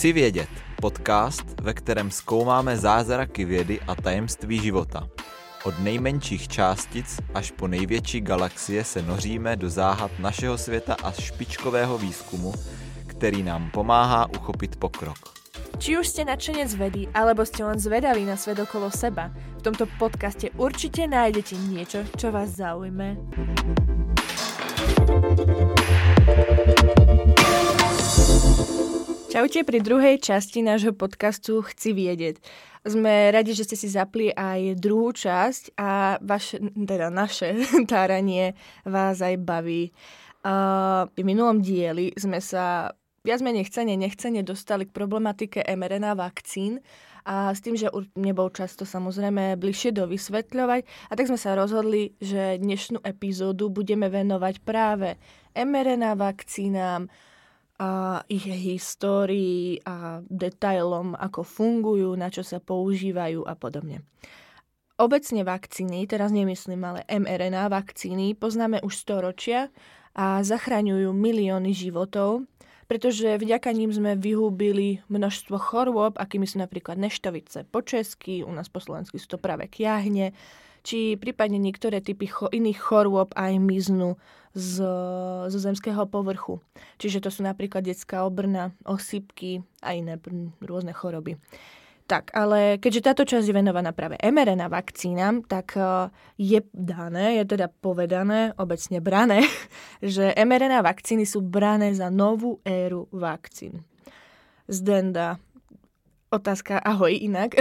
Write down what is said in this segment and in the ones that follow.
Chci vědět, podcast, ve kterém zkoumáme zázraky vědy a tajemství života. Od nejmenších částic až po největší galaxie se noříme do záhad našeho světa a špičkového výzkumu, který nám pomáhá uchopit pokrok. Či už ste nadšenec vedy, alebo ste len zvedaví na svet okolo seba, v tomto podcaste určite nájdete niečo, čo vás zaujme. Čaute pri druhej časti nášho podcastu Chci vědět. Sme radi, že ste si zapli aj druhú časť a vaše, teda naše táranie vás aj baví. Uh, v minulom dieli sme sa viac menej chcene, nechcene dostali k problematike mRNA vakcín a s tým, že nebol často samozrejme bližšie dovysvetľovať. A tak sme sa rozhodli, že dnešnú epizódu budeme venovať práve mRNA vakcínám, a ich histórii a detailom, ako fungujú, na čo sa používajú a podobne. Obecne vakcíny, teraz nemyslím ale mRNA vakcíny, poznáme už storočia a zachraňujú milióny životov, pretože vďaka ním sme vyhúbili množstvo chorôb, akými sú napríklad neštovice po česky, u nás po slovensky sú to práve kiahne, či prípadne niektoré typy cho- iných chorôb aj miznú z, zo zemského povrchu. Čiže to sú napríklad detská obrna, osypky a iné rôzne choroby. Tak, ale keďže táto časť je venovaná práve mRNA vakcínam, tak e, je dané, je teda povedané, obecne brané, že mRNA vakcíny sú brané za novú éru vakcín. Zdenda, Otázka, ahoj inak.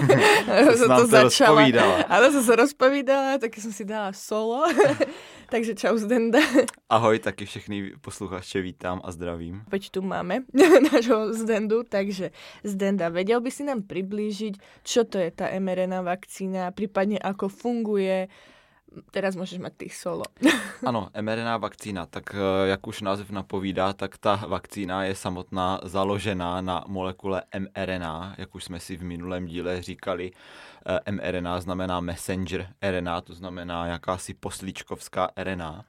som to začala. Ale som sa rozpovídala, tak som si dala solo. Takže čau Zdenda. Ahoj, taky všechny posluchače vítám a zdravím. Veď tu máme nášho Zdendu, takže Zdenda, vedel by si nám priblížiť, čo to je tá mRNA vakcína, prípadne ako funguje, Teraz můžeš mít ty solo. ano, mRNA vakcína, tak eh, jak už název napovídá, tak ta vakcína je samotná založená na molekule mRNA, jak už jsme si v minulém díle říkali. Eh, mRNA znamená messenger RNA, to znamená jakási poslíčkovská RNA.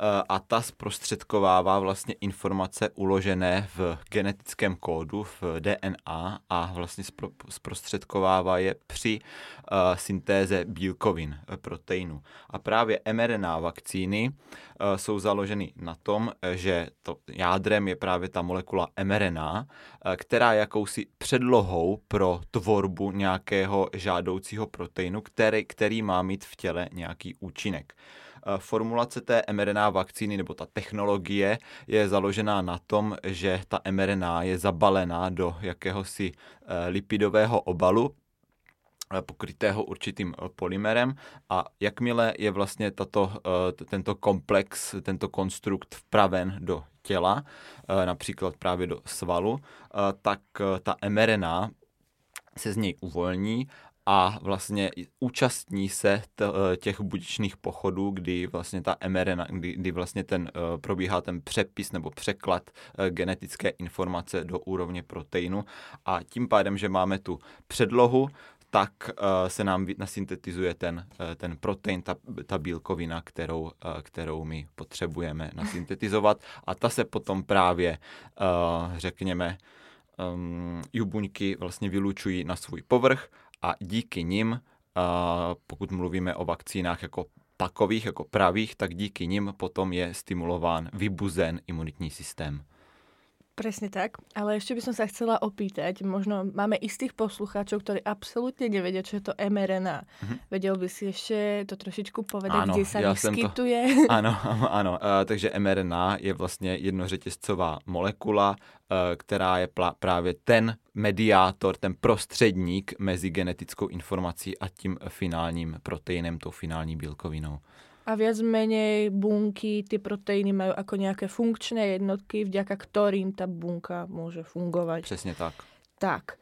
Eh, a ta zprostředkovává vlastně informace uložené v genetickém kódu, v DNA a vlastně zprostředkovává je při uh, syntéze bílkovin, eh, proteinu. A právě mRNA vakcíny jsou založeny na tom, že to jádrem je právě ta molekula mRNA, která je jakousi předlohou pro tvorbu nějakého žádoucího proteinu, který, který má mít v těle nějaký účinek. Eh, formulace té mRNA vakcíny nebo ta technologie je založená na tom, že ta mRNA je zabalená do jakéhosi eh, lipidového obalu, eh, pokrytého určitým polymerem. A jakmile je vlastně tato, tento komplex, tento konstrukt vpraven do těla, například právě do svalu, tak ta mRNA se z něj uvolní a vlastně účastní se eh, těch budičných pochodů, kdy vlastně ta mRNA, kdy, kdy vlastně ten uh, probíhá ten přepis nebo překlad uh, genetické informace do úrovně proteinu. A tím pádem, že máme tu předlohu, tak se nám nasyntetizuje ten, ten protein, ta, ta bílkovina, kterou, kterou my potřebujeme nasyntetizovat. A ta se potom právě, řekněme, um, jubuňky vlastně vylučují na svůj povrch a díky nim, pokud mluvíme o vakcínách jako takových, jako pravých, tak díky nim potom je stimulován, vybuzen imunitní systém. Presne tak, ale ešte by som sa chcela opýtať, možno máme istých poslucháčov, ktorí absolútne nevedia, čo je to mRNA. Mm-hmm. Vedel by si ešte to trošičku povedať, áno, kde sa ja vyskytuje? To... Áno, áno. Uh, takže mRNA je vlastně jednořetězcová molekula, uh, která je pl- právě ten mediátor, ten prostředník mezi genetickou informací a tím finálním proteinem, tou finální bílkovinou a viac menej bunky, tie proteíny majú ako nejaké funkčné jednotky, vďaka ktorým tá bunka môže fungovať. Přesne tak. Tak.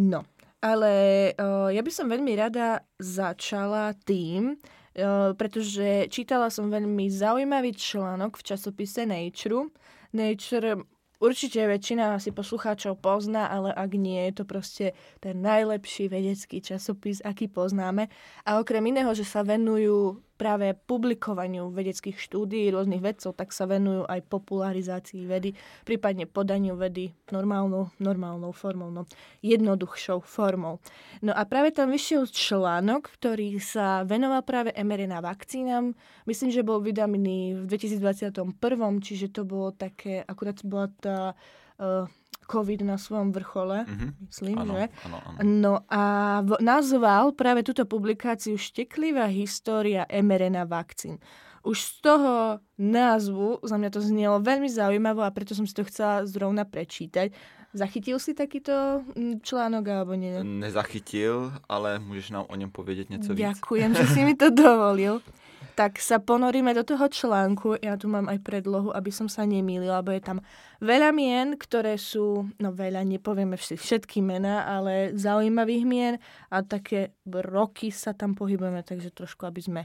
No, ale uh, ja by som veľmi rada začala tým, uh, pretože čítala som veľmi zaujímavý článok v časopise Nature. Nature určite väčšina asi poslucháčov pozná, ale ak nie, je to proste ten najlepší vedecký časopis, aký poznáme. A okrem iného, že sa venujú práve publikovaniu vedeckých štúdií rôznych vedcov, tak sa venujú aj popularizácii vedy, prípadne podaniu vedy normálnou, normálnou formou, no, jednoduchšou formou. No a práve tam vyšiel článok, ktorý sa venoval práve mRNA vakcínam. Myslím, že bol vydaný v 2021, čiže to bolo také, akurát bola tá uh, COVID na svojom vrchole, mm-hmm. myslím, ano, že? Ano, ano. No a v, nazval práve túto publikáciu Šteklivá história mRNA vakcín. Už z toho názvu za mňa to znelo veľmi zaujímavo a preto som si to chcela zrovna prečítať. Zachytil si takýto mm, článok alebo nie? Nezachytil, ale môžeš nám o ňom povedať niečo víc. Ďakujem, že si mi to dovolil tak sa ponoríme do toho článku. Ja tu mám aj predlohu, aby som sa nemýlila, lebo je tam veľa mien, ktoré sú, no veľa, nepovieme všetky mená, ale zaujímavých mien a také roky sa tam pohybujeme, takže trošku, aby sme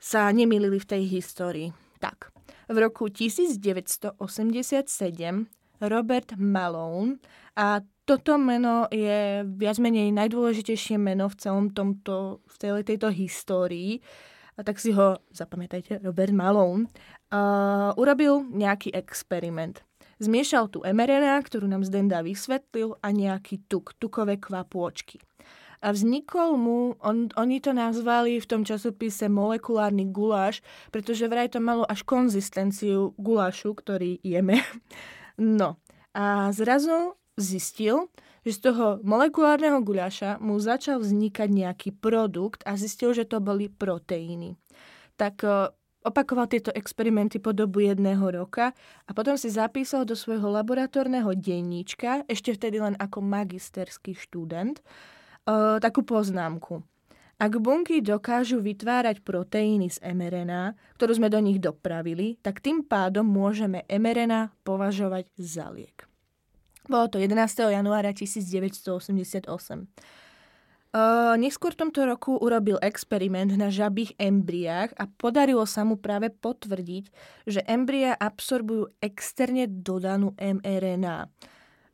sa nemýlili v tej histórii. Tak, v roku 1987 Robert Malone a toto meno je viac menej najdôležitejšie meno v celom tomto, v celej tejto histórii a tak si ho, zapamätajte, Robert Malone, uh, urobil nejaký experiment. Zmiešal tu mRNA, ktorú nám Zdenda vysvetlil, a nejaký tuk, tukové kvapôčky. A vznikol mu, on, oni to nazvali v tom časopise molekulárny guláš, pretože vraj to malo až konzistenciu gulášu, ktorý jeme. No a zrazu zistil, že z toho molekulárneho guľaša mu začal vznikať nejaký produkt a zistil, že to boli proteíny. Tak e, opakoval tieto experimenty po dobu jedného roka a potom si zapísal do svojho laboratórneho denníčka, ešte vtedy len ako magisterský študent, e, takú poznámku. Ak bunky dokážu vytvárať proteíny z mRNA, ktorú sme do nich dopravili, tak tým pádom môžeme mRNA považovať za liek. Bolo to 11. januára 1988. Uh, neskôr v tomto roku urobil experiment na žabých embriách a podarilo sa mu práve potvrdiť, že embria absorbujú externe dodanú mRNA.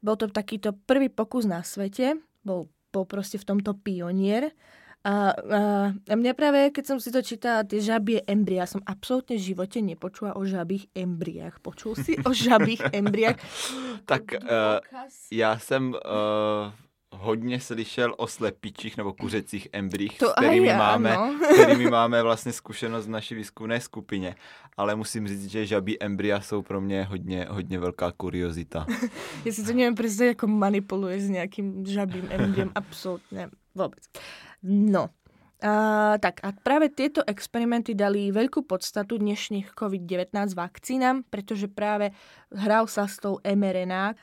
Bol to takýto prvý pokus na svete, bol, bol proste v tomto pionier a, a, a mňa práve, keď som si to čítala, tie žabie embria, som absolútne v živote nepočula o žabých embriách. Počul si o žabých embriách? tak uh, já jsem uh, hodně slyšel o slepičích nebo kuřecích embryích, to s kterými, já, máme, no. kterými máme vlastně zkušenost v naší výzkumné skupině. Ale musím říct, že žabí embrya jsou pro mě hodně, hodně velká kuriozita. Já si to nevím představit, jako manipuluješ s nějakým žabým embryem, absolútne vôbec. No, a, tak a práve tieto experimenty dali veľkú podstatu dnešných COVID-19 vakcínam, pretože práve hral sa s tou mRNA. A,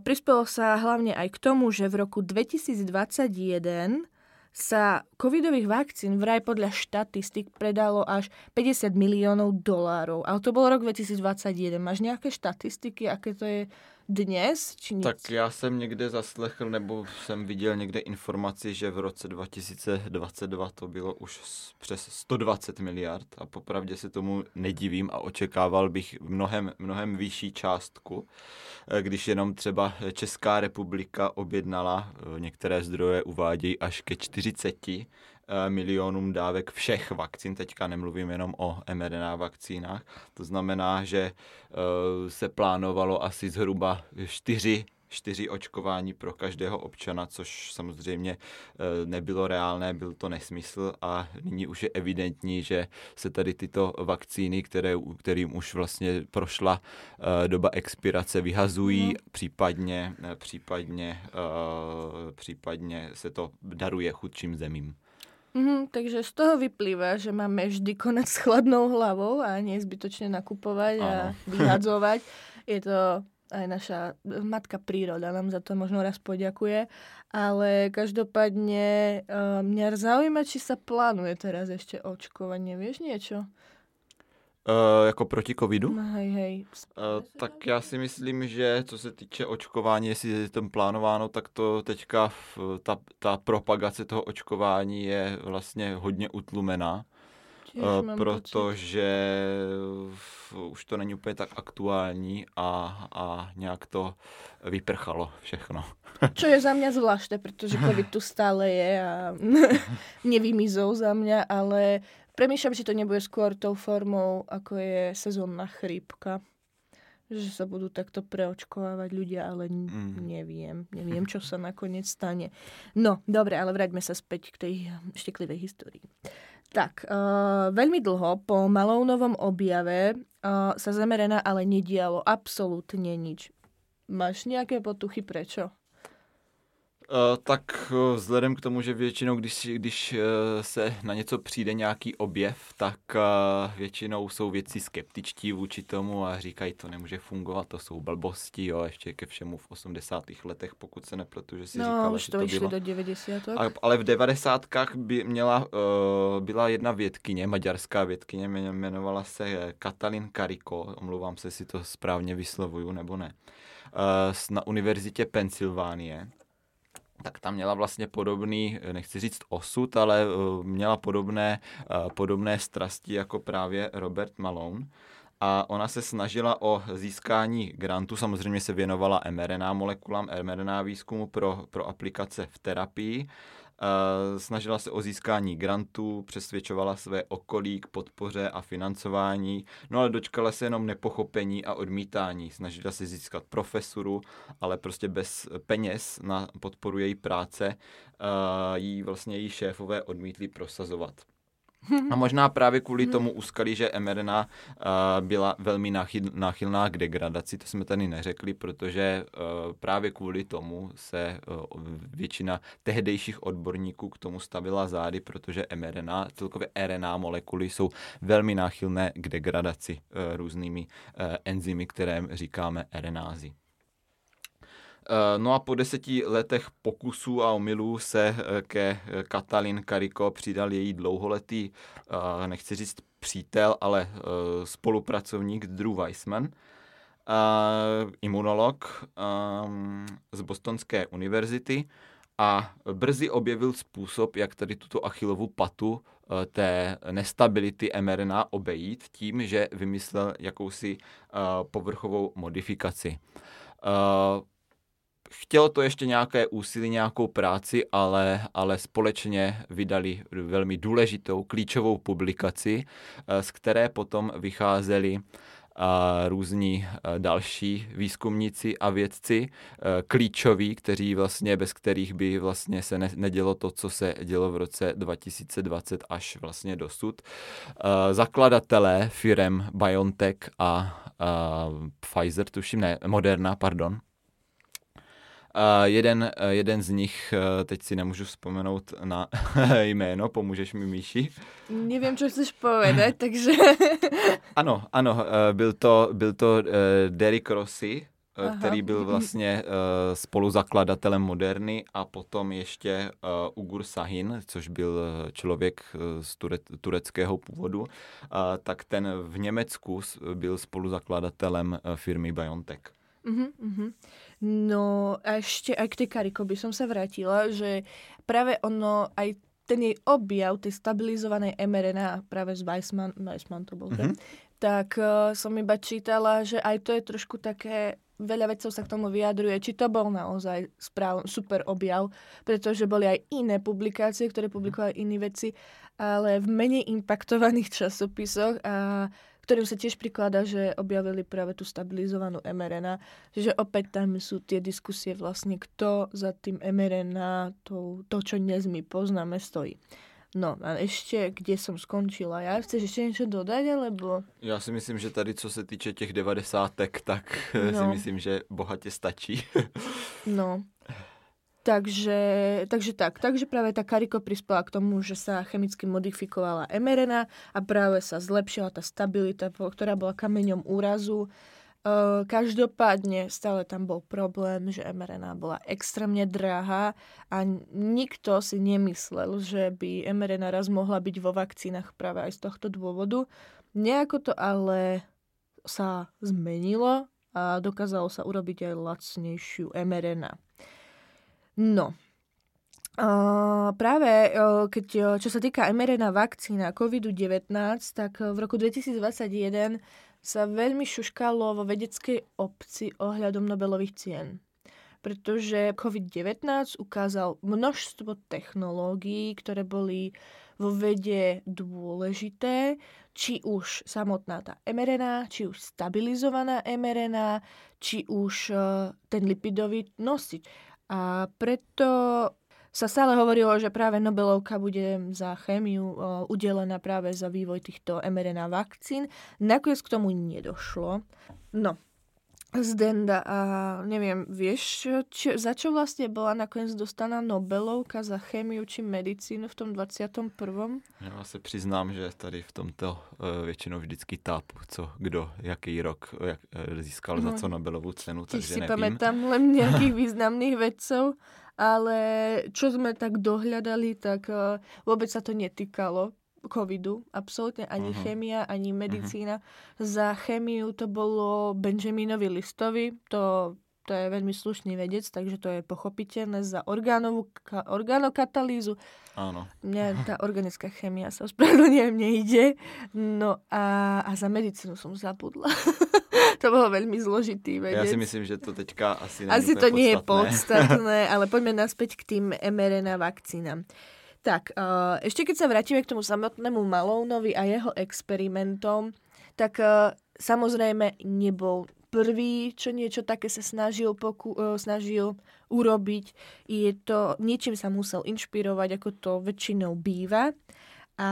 prispelo sa hlavne aj k tomu, že v roku 2021 sa covidových vakcín vraj podľa štatistik predalo až 50 miliónov dolárov. Ale to bol rok 2021. Máš nejaké štatistiky, aké to je dnes? Či nic? Tak já jsem někde zaslechl, nebo jsem viděl někde informaci, že v roce 2022 to bylo už přes 120 miliard a popravdě se tomu nedivím a očekával bych mnohem, mnohem vyšší částku, eh, když jenom třeba Česká republika objednala, eh, některé zdroje uvádějí až ke 40 Eh, milionům dávek všech vakcín, teďka nemluvím jenom o mRNA vakcínách. To znamená, že eh, se plánovalo asi zhruba čtyři čtyři očkování pro každého občana, což samozřejmě eh, nebylo reálné, byl to nesmysl a nyní už je evidentní, že se tady tyto vakcíny, které, kterým už vlastně prošla doba expirace, vyhazují, mm. případně, případně, případně se to daruje chudším zemím. Mm-hmm, takže z toho vyplýva, že máme vždy konať s chladnou hlavou a nie zbytočne nakupovať a vyhadzovať. Je to aj naša matka príroda nám za to možno raz poďakuje. Ale každopádne uh, mňa zaujíma, či sa plánuje teraz ešte očkovanie. Vieš niečo? Uh, jako proti covidu? No, hej, hej. Uh, tak já si myslím, že co se týče očkování, jestli je tam plánováno, tak to teďka ta, ta propagace toho očkování je vlastně hodně utlumená. Uh, protože už to není úplně tak aktuální a, a nějak to vyprchalo všechno. Čo je za mňa zvláštne, pretože COVID tu stále je a nevymizol za mňa, ale premýšľam, či to nebude skôr tou formou, ako je sezónna chrípka že sa budú takto preočkovávať ľudia, ale mm. neviem. Neviem, čo sa nakoniec stane. No, dobre, ale vráťme sa späť k tej šteklivej histórii. Tak, uh, veľmi dlho po Malounovom objave uh, sa zamerená ale nedialo absolútne nič. Máš nejaké potuchy prečo? Uh, tak uh, vzhledem k tomu, že většinou, když, když uh, se na něco přijde nějaký objev, tak většinou jsou věci skeptičtí vůči tomu a říkají, to nemůže fungovat, to jsou blbosti, jo, ještě ke všemu v 80. letech, pokud se nepletu, že si no, říkala, už že to, to bylo. do 90. Ale, ale v 90. by měla, byla jedna vědkyně, maďarská vědkyně, jmenovala se Katalin Kariko, omlouvám se, si to správně vyslovuju, nebo ne, na univerzitě Pensylvánie tak tam měla vlastně podobný, nechci říct osud, ale eh, měla podobné, eh, podobné strasti jako právě Robert Malone. A ona se snažila o získání grantu, samozřejmě se věnovala mRNA molekulám, mRNA výzkumu pro, pro aplikace v terapii snažila se o získání grantů, přesvědčovala své okolí k podpoře a financování, no ale dočkala se jenom nepochopení a odmítání. Snažila se získat profesuru, ale prostě bez peněz na podporu její práce uh, jí vlastně její šéfové odmítli prosazovat. A možná právě kvůli tomu úskalí, že mRNA uh, byla velmi náchyl, náchylná k degradaci, to jsme tady neřekli, protože uh, právě kvůli tomu se uh, většina tehdejších odborníků k tomu stavila zády, protože mRNA, celkově RNA molekuly jsou velmi náchylné k degradaci různými enzymy, které říkáme RNázy. Eh, no a po deseti letech pokusů a omylů se eh, ke Katalin Kariko přidal její dlouholetý, eh, nechci říct přítel, ale spolupracovník Drew Weissman, imunolog z Bostonské univerzity a brzy objevil způsob, jak tady tuto achilovu patu té nestability mRNA obejít tím, že vymyslel jakousi povrchovou modifikaci. Chtělo to ještě nějaké úsilí, nějakou práci, ale, ale společně vydali velmi důležitou, klíčovou publikaci, eh, z které potom vycházeli eh, různí eh, další výzkumníci a vědci, klíčoví, kteří vlastně, bez kterých by vlastně se ne, nedělo to, co se dělo v roce 2020 až vlastně dosud. Zakladatelé firem BioNTech a, a Pfizer, tuším, ne, Moderna, pardon, Uh, jeden, uh, jeden z nich, uh, teď si nemůžu vzpomenout na jméno, pomůžeš mi, Míši? Nevím, co chceš povedať, takže... ano, ano, uh, byl to, byl to uh, Derek Rossi, Aha. který byl vlastně uh, spoluzakladatelem Moderny a potom ještě uh, Ugur Sahin, což byl člověk z ture, tureckého původu, uh, tak ten v Německu byl spoluzakladatelem firmy BioNTech. Uh-huh, uh-huh. No a ešte aj k tej Kariko by som sa vrátila, že práve ono, aj ten jej objav tej stabilizovanej mRNA práve z Weissman, Weissman to bol, mm-hmm. tak uh, som iba čítala, že aj to je trošku také, veľa vedcov sa k tomu vyjadruje, či to bol naozaj správ, super objav, pretože boli aj iné publikácie, ktoré publikovali iní veci, ale v menej impaktovaných časopisoch a ktorým sa tiež prikladá, že objavili práve tú stabilizovanú mRNA. Čiže opäť tam sú tie diskusie vlastne, kto za tým mRNA, to, to čo dnes my poznáme, stojí. No a ještě, kde jsem skončila já? Chceš ještě něco dodat, alebo? Já si myslím, že tady, co se týče těch devadesátek, tak no. si myslím, že bohatě stačí. no. Takže, takže tak, takže práve tá Kariko prispela k tomu, že sa chemicky modifikovala mRNA a práve sa zlepšila tá stabilita, ktorá bola kameňom úrazu. Každopádne stále tam bol problém, že mRNA bola extrémne drahá a nikto si nemyslel, že by mRNA raz mohla byť vo vakcínach práve aj z tohto dôvodu. Nejako to ale sa zmenilo a dokázalo sa urobiť aj lacnejšiu mRNA. No, Uh, práve uh, keď, uh, čo sa týka mRNA vakcína COVID-19, tak v roku 2021 sa veľmi šuškalo vo vedeckej obci ohľadom Nobelových cien. pretože COVID-19 ukázal množstvo technológií, ktoré boli vo vede dôležité, či už samotná tá mRNA, či už stabilizovaná mRNA, či už e, ten lipidový nosič. A preto sa stále hovorilo, že práve Nobelovka bude za chémiu udelená práve za vývoj týchto mRNA vakcín. Nakoniec k tomu nedošlo. No, Zdenda a neviem, vieš, čo, za čo vlastne bola nakoniec dostaná Nobelovka za chémiu či medicínu v tom 21. Já se přiznám, že tady v tomto uh, většinou vždycky tápu, co kdo, jaký rok jak, uh, získal no. za co Nobelovu cenu, takže si nevím. pamätám len nejakých významných vedcov, ale čo sme tak dohľadali, tak uh, vôbec sa to netýkalo covidu, absolútne ani uh-huh. chémia, ani medicína. Uh-huh. Za chémiu to bolo Benjaminovi Listovi, to, to je veľmi slušný vedec, takže to je pochopiteľné za orgánovú, ka, orgánokatalýzu. Áno. Mne tá organická chémia sa ospravedlňujem, nejde. No a, a za medicínu som zabudla. to bolo veľmi zložitý vedec. Ja si myslím, že to teďka asi Asi to nie podstatné. je podstatné, ale poďme naspäť k tým mRNA vakcínám. Tak, uh, ešte keď sa vrátime k tomu samotnému Malounovi a jeho experimentom, tak uh, samozrejme nebol prvý, čo niečo také sa snažil, poku- uh, snažil urobiť. Je to, niečím sa musel inšpirovať, ako to väčšinou býva. A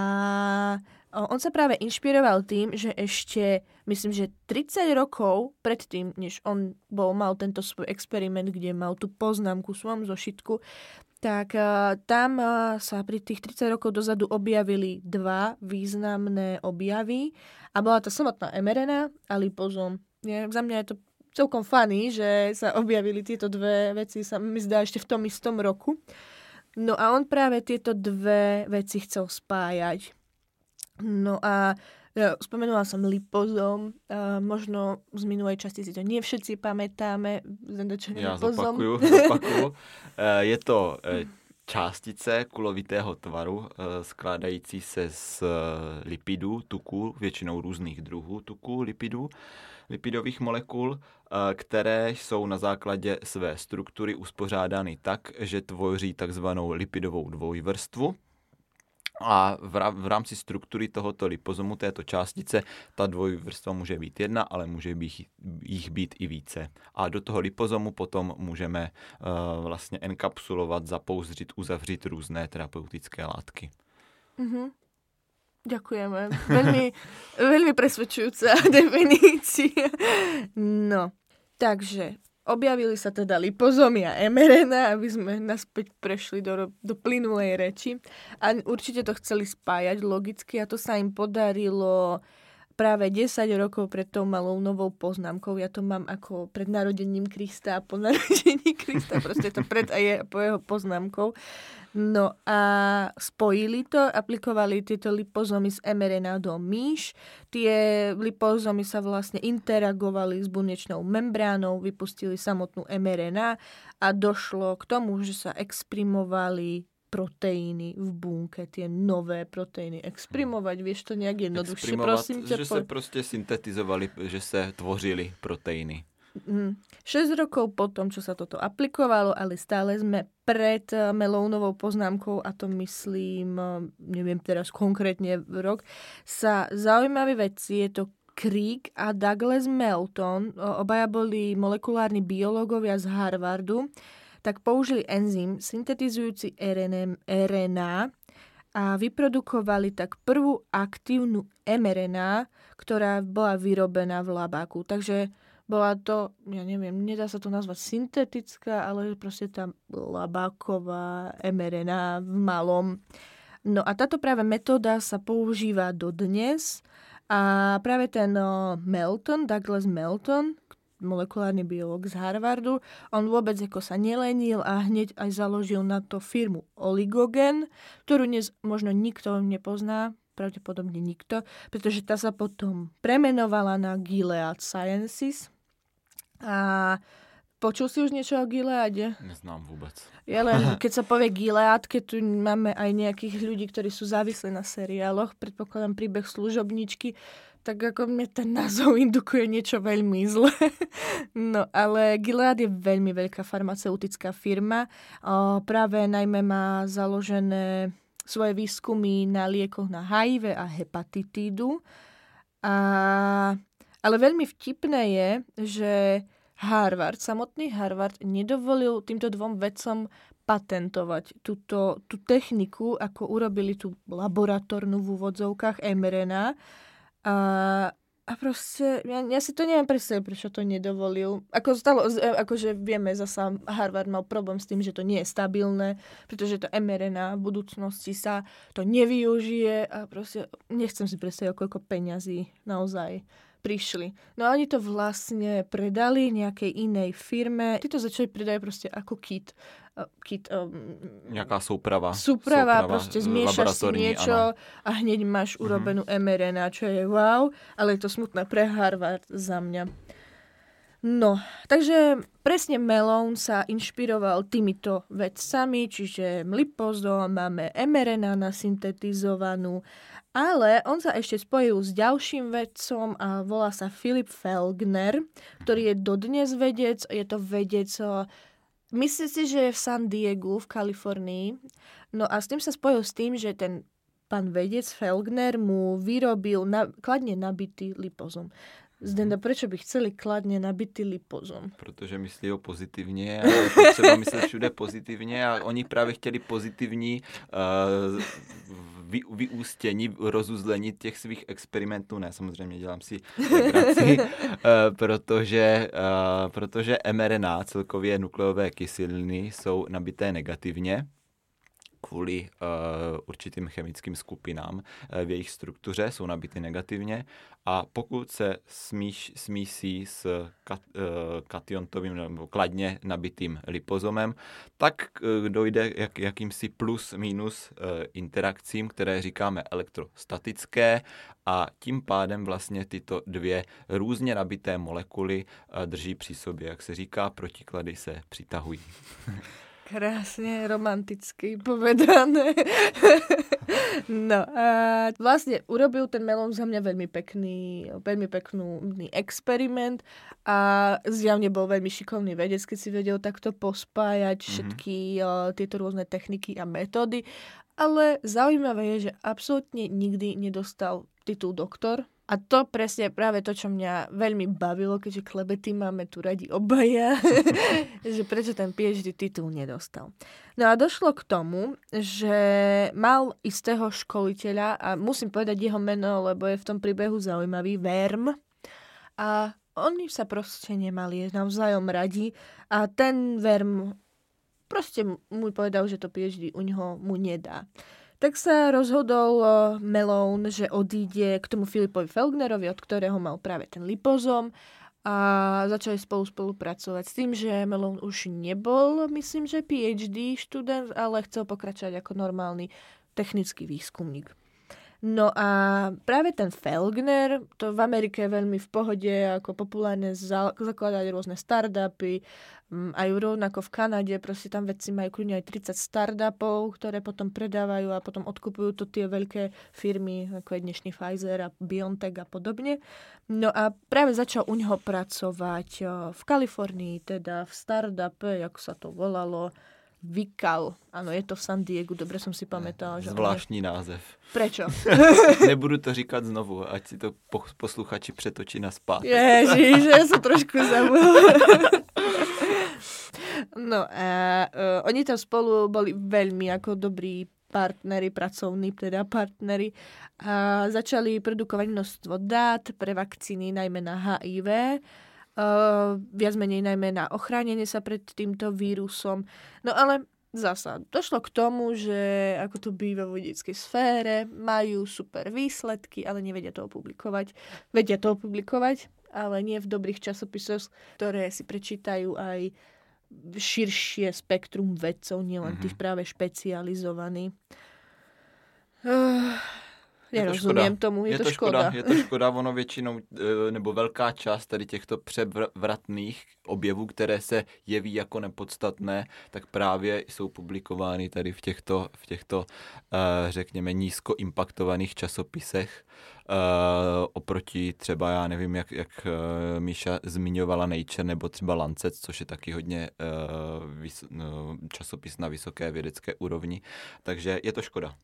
on sa práve inšpiroval tým, že ešte, myslím, že 30 rokov predtým, než on bol, mal tento svoj experiment, kde mal tú poznámku v svojom zošitku, tak uh, tam uh, sa pri tých 30 rokov dozadu objavili dva významné objavy a bola to samotná mRNA a lipozom. Nie, za mňa je to celkom funny, že sa objavili tieto dve veci, sa mi zdá ešte v tom istom roku. No a on práve tieto dve veci chcel spájať. No a spomenula som lipozom, možno z minulej časti si to nie všetci pamätáme. Ja lipozom. zopakuju, zopakuju. Uh, je to uh, částice kulovitého tvaru, skládající se z lipidů, tuků, většinou různých druhů tuků, lipidů, lipidových molekul, které jsou na základě své struktury uspořádány tak, že tvoří takzvanou lipidovou dvojvrstvu, a v rámci struktury tohoto lipozomu, této částice, ta dvojvrstva může být jedna, ale může být, jich být i více. A do toho lipozomu potom můžeme uh, vlastně enkapsulovat, zapouzdřit, uzavřít různé terapeutické látky. Mm-hmm. Ďakujeme. Veľmi, veľmi presvedčujúca definícia. No, takže Objavili sa teda lipozomy a mRNA, aby sme naspäť prešli do, do plynulej reči. A určite to chceli spájať logicky a to sa im podarilo práve 10 rokov pred tou malou novou poznámkou. Ja to mám ako pred narodením Krista a po narodení Krista. Proste to pred a je po jeho poznámkou. No a spojili to, aplikovali tieto lipozomy z mRNA do myš. Tie lipozomy sa vlastne interagovali s bunečnou membránou, vypustili samotnú mRNA a došlo k tomu, že sa exprimovali proteíny v bunke, tie nové proteíny. Exprimovať, vieš to nejak jednoduchšie, prosím ťa. Že po... sa proste syntetizovali, že sa tvořili proteíny. Mm. 6 rokov po tom, čo sa toto aplikovalo, ale stále sme pred eh, Melounovou poznámkou, a to myslím, eh, neviem teraz konkrétne rok, sa zaujímavé veci, je to Crick a Douglas Melton, obaja boli molekulárni biológovia z Harvardu, tak použili enzym syntetizujúci RNA a vyprodukovali tak prvú aktívnu mRNA, ktorá bola vyrobená v labáku. Takže bola to, ja neviem, nedá sa to nazvať syntetická, ale proste tá labáková mRNA v malom. No a táto práve metóda sa používa dodnes a práve ten Melton, Douglas Melton, molekulárny biológ z Harvardu. On vôbec ako sa nelenil a hneď aj založil na to firmu Oligogen, ktorú dnes možno nikto nepozná, pravdepodobne nikto, pretože tá sa potom premenovala na Gilead Sciences. A Počul si už niečo o Gileade? Neznám vôbec. Ja len, keď sa povie Gilead, keď tu máme aj nejakých ľudí, ktorí sú závislí na seriáloch, predpokladám príbeh služobničky, tak ako mne ten názov indukuje niečo veľmi zlé. no ale Gilead je veľmi veľká farmaceutická firma. O, práve najmä má založené svoje výskumy na liekoch na HIV a hepatitídu. A, ale veľmi vtipné je, že Harvard, samotný Harvard nedovolil týmto dvom vedcom patentovať túto, tú techniku, ako urobili tú laboratórnu v úvodzovkách mRNA, a, a proste, ja, ja si to neviem predstaviť, prečo to nedovolil. Ako stalo, e, akože vieme, zasa Harvard mal problém s tým, že to nie je stabilné, pretože to mRNA v budúcnosti sa to nevyužije a proste nechcem si predstaviť, koľko peňazí naozaj prišli. No a oni to vlastne predali nejakej inej firme. Tí to začali predať proste ako kit. Kit um, Nejaká súprava. Súprava, súprava proste zmiešaš si niečo áno. a hneď máš mhm. urobenú mm-hmm. mRNA, čo je wow, ale je to smutné pre Harvard za mňa. No, takže presne Melon sa inšpiroval týmito vedcami, čiže lipozom, máme mRNA nasyntetizovanú ale on sa ešte spojil s ďalším vedcom a volá sa Filip Felgner, ktorý je dodnes vedec. Je to vedec, myslím si, že je v San Diego v Kalifornii. No a s tým sa spojil s tým, že ten pán vedec Felgner mu vyrobil na, kladne nabitý lipozom. Zdenda, prečo by chceli kladne nabitý lipozom? Protože myslí ho pozitivně a je třeba myslet všude pozitivně a oni právě chtěli pozitivní uh, vy, vyústění, rozuzlení těch svých experimentů. Ne, samozřejmě dělám si legraci, uh, protože, uh, protože mRNA, celkově nukleové kyseliny, jsou nabité negativně kvůli uh, určitým chemickým skupinám uh, v jejich struktuře, jsou nabity negativně a pokud se smíš, smísí s kat, uh, kationtovým nebo kladně nabitým lipozomem, tak dojde jak, jakýmsi plus-minus uh, interakcím, které říkáme elektrostatické a tím pádem vlastně tyto dvě různě nabité molekuly drží při sobě. Jak se říká, protiklady se přitahují. Krásne romanticky povedané. no a vlastne urobil ten melón za mňa veľmi pekný, veľmi peknú experiment a zjavne bol veľmi šikovný vedec, keď si vedel takto pospájať mm-hmm. všetky uh, tieto rôzne techniky a metódy. Ale zaujímavé je, že absolútne nikdy nedostal titul doktor, a to presne práve to, čo mňa veľmi bavilo, keďže klebety máme tu radi obaja, že prečo ten PhD titul nedostal. No a došlo k tomu, že mal istého školiteľa a musím povedať jeho meno, lebo je v tom príbehu zaujímavý, Verm. A oni sa proste nemali navzájom radi a ten Verm proste mu povedal, že to PhD u neho mu nedá tak sa rozhodol Melón, že odíde k tomu Filipovi Felgnerovi, od ktorého mal práve ten lipozom a začali spolu spolupracovať s tým, že Melón už nebol, myslím, že PhD študent, ale chcel pokračovať ako normálny technický výskumník. No a práve ten Felgner, to v Amerike je veľmi v pohode, ako populárne zakladať rôzne startupy, mm, aj rovnako v Kanade, proste tam vedci majú kľudne aj 30 startupov, ktoré potom predávajú a potom odkupujú to tie veľké firmy, ako je dnešný Pfizer a BioNTech a podobne. No a práve začal u neho pracovať v Kalifornii, teda v startupe, ako sa to volalo, Vikal. Áno, je to v San Diego, dobre som si pamätala. Že Zvláštní název. Prečo? Nebudu to říkat znovu, ať si to posluchači přetočí na spát. Ježiš, ja som trošku zabudla. no a uh, oni tam spolu boli veľmi ako dobrí partnery, pracovní teda partnery a začali produkovať množstvo dát pre vakcíny, najmä na HIV Uh, viac menej najmä na ochránenie sa pred týmto vírusom. No ale zasa došlo k tomu, že ako to býva v vedeckej sfére, majú super výsledky, ale nevedia to opublikovať. Vedia to opublikovať, ale nie v dobrých časopisoch, ktoré si prečítajú aj širšie spektrum vedcov, nielen mm-hmm. tých práve špecializovaných. Uh, Nerozumím tomu, je, je to, to škoda. škoda. Je to škoda, ono většinou, eh, nebo velká část tady těchto převratných objevů, které se jeví jako nepodstatné, tak právě jsou publikovány tady v těchto, v těchto eh, řekněme, nízkoimpaktovaných časopisech uh, oproti třeba, já nevím, jak, jak uh, Míša zmiňovala Nature nebo třeba Lancet, což je taky hodně uh, vys, no, časopis na vysoké vědecké úrovni. Takže je to škoda.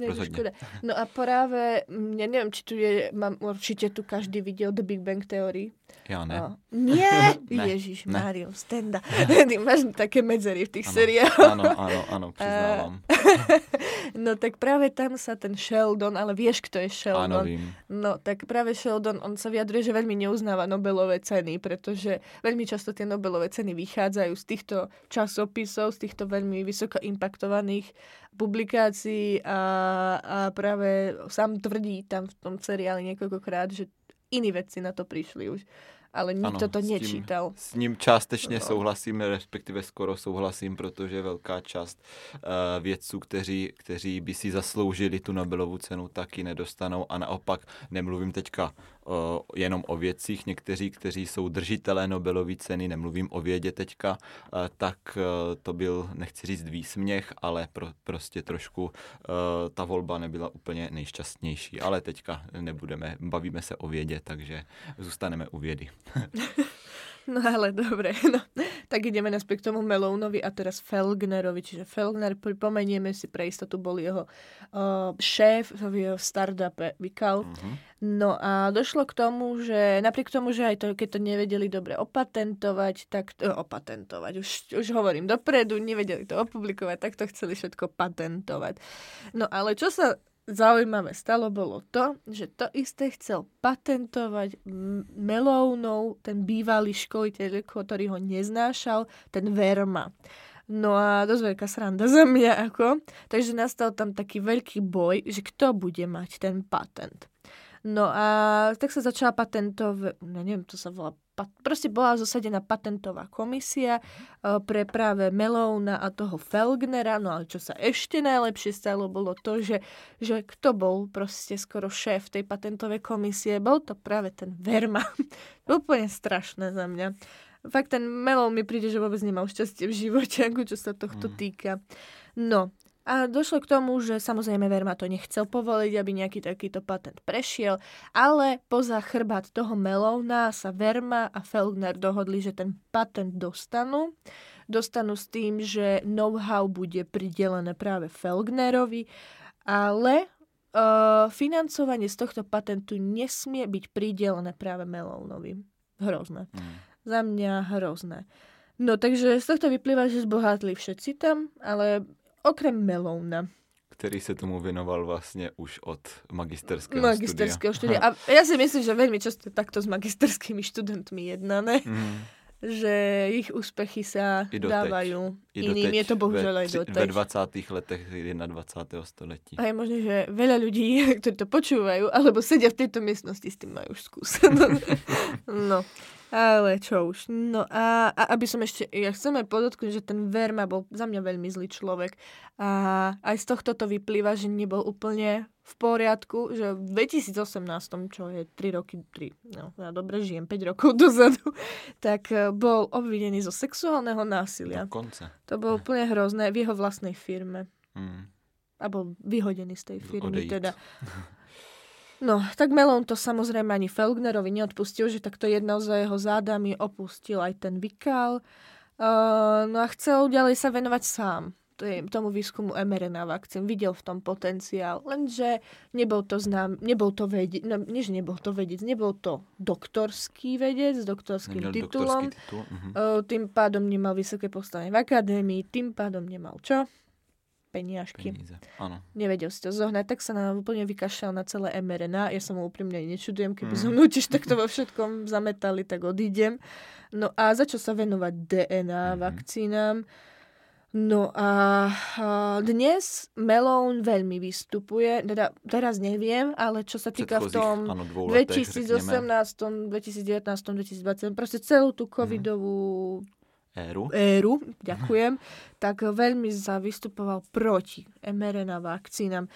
Nie, škoda. No a práve, mm, ja neviem, či tu je, mám, určite tu každý videl The Big Bang Theory. Ja ne. A, nie? ne. Ježiš, ne. Mario, stenda. Ty máš také medzery v tých ano, seriáloch. Áno, áno, áno, priznávam. no tak práve tam sa ten Sheldon, ale vieš, kto je Sheldon? Áno, vím. No tak práve Sheldon, on sa vyjadruje, že veľmi neuznáva Nobelové ceny, pretože veľmi často tie Nobelové ceny vychádzajú z týchto časopisov, z týchto veľmi vysoko impaktovaných publikácií a, a práve sám tvrdí tam v tom seriáli niekoľkokrát, že iní vedci na to prišli už ale nikto ano, to nečítal. S ním částečně no. souhlasím, respektive skoro souhlasím, protože velká část uh, vědců, kteří, kteří by si zasloužili tu Nobelovu cenu, taky nedostanou a naopak nemluvím teďka jenom o vědcích, někteří, kteří jsou držitelé Nobelovy ceny, nemluvím o vědě teďka, uh, tak uh, to byl, nechci říct výsměch, ale pro, prostě trošku uh, ta volba nebyla úplně nejšťastnější, ale teďka nebudeme, bavíme se o vědě, takže zůstaneme u vědy. No ale dobre, no. tak ideme naspäť k tomu Melounovi a teraz Felgnerovi. Čiže Felgner, pripomenieme si, pre istotu bol jeho uh, šéf v jeho startupe Vikal. Uh-huh. No a došlo k tomu, že napriek tomu, že aj to, keď to nevedeli dobre opatentovať, tak to, opatentovať, už, už hovorím dopredu, nevedeli to opublikovať, tak to chceli všetko patentovať. No ale čo sa zaujímavé stalo, bolo to, že to isté chcel patentovať Melónov, ten bývalý školiteľ, ktorý ho neznášal, ten Verma. No a dosť veľká sranda za mňa ako. Takže nastal tam taký veľký boj, že kto bude mať ten patent. No a tak sa začala patentovať, no neviem, to sa volá proste bola zosadená patentová komisia eh, pre práve Melóna a toho Felgnera, no ale čo sa ešte najlepšie stalo, bolo to, že, že kto bol proste skoro šéf tej patentovej komisie, bol to práve ten Verma. úplne strašné za mňa. Fakt ten Melón mi príde, že vôbec nemal šťastie v živote, ako čo sa tohto mm. týka. No, a došlo k tomu, že samozrejme Verma to nechcel povoliť, aby nejaký takýto patent prešiel, ale poza chrbát toho Melóna sa Verma a Feldner dohodli, že ten patent dostanú. Dostanú s tým, že know-how bude pridelené práve Felgnerovi, ale uh, financovanie z tohto patentu nesmie byť pridelené práve Melónovi. Hrozné. Mm. Za mňa hrozné. No takže z tohto vyplýva, že zbohatli všetci tam, ale okrem Melouna který se tomu věnoval vlastně už od magisterského, magisterského studia. studia. A ja si myslím, že veľmi často takto s magisterskými študentmi jednané. Mm. Že ich úspechy sa I dávajú I iným. Je to bohužel aj doteď. Ve 20. letech 21. století. A je možné, že veľa ľudí, ktorí to počúvajú, alebo sedia v tejto miestnosti, s tým majú už skúsenosť. no. Ale čo už. No a, a aby som ešte, ja chceme podotknúť, že ten Verma bol za mňa veľmi zlý človek. A aj z tohto to vyplýva, že nebol úplne v poriadku, že v 2018, čo je 3 roky, 3, no ja dobre žijem, 5 rokov dozadu, tak e, bol obvinený zo sexuálneho násilia. Dokonca. To bolo úplne hrozné v jeho vlastnej firme. Mm. A bol vyhodený z tej firmy. Odejít. Teda. No, tak Melon to samozrejme ani Felgnerovi neodpustil, že takto jednou za jeho zádami opustil aj ten Vikal. Uh, no a chcel ďalej sa venovať sám tomu výskumu mRNA vakcín. Videl v tom potenciál, lenže nebol to znám, nebol to vedieť, no, než nebol to vedieť, nebol to doktorský vedec s doktorským Neměl titulom. Doktorský titul. Uh, tým pádom nemal vysoké postavenie v akadémii, tým pádom nemal čo? Peniažky. Peníze, áno. Nevedel si to zohnať, tak sa nám úplne vykašľal na celé mRNA. Ja som mu úprimne nečudujem, keby mm. som mnou tiež takto vo všetkom zametali, tak odídem. No a začal sa venovať DNA mm-hmm. vakcínám. No a, a dnes Melón veľmi vystupuje, teda teraz neviem, ale čo sa týka v tom áno, 2018, 2019, 2020, proste celú tú mhm. covidovú mm éru, éru ďakujem, tak veľmi sa vystupoval proti mRNA vakcínam.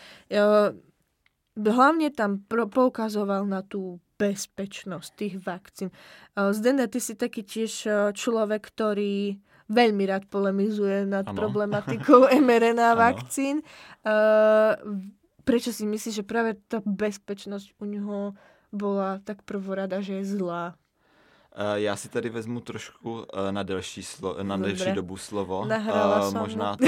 hlavne tam pro, poukazoval na tú bezpečnosť tých vakcín. Zdenda, ty si taký tiež človek, ktorý veľmi rád polemizuje nad ano. problematikou mRNA vakcín. Uh, prečo si myslíš, že práve tá bezpečnosť u neho bola tak prvorada, že je zlá? Já si tady vezmu trošku na delší, slo- na delší dobu slovo. uh, možná, to,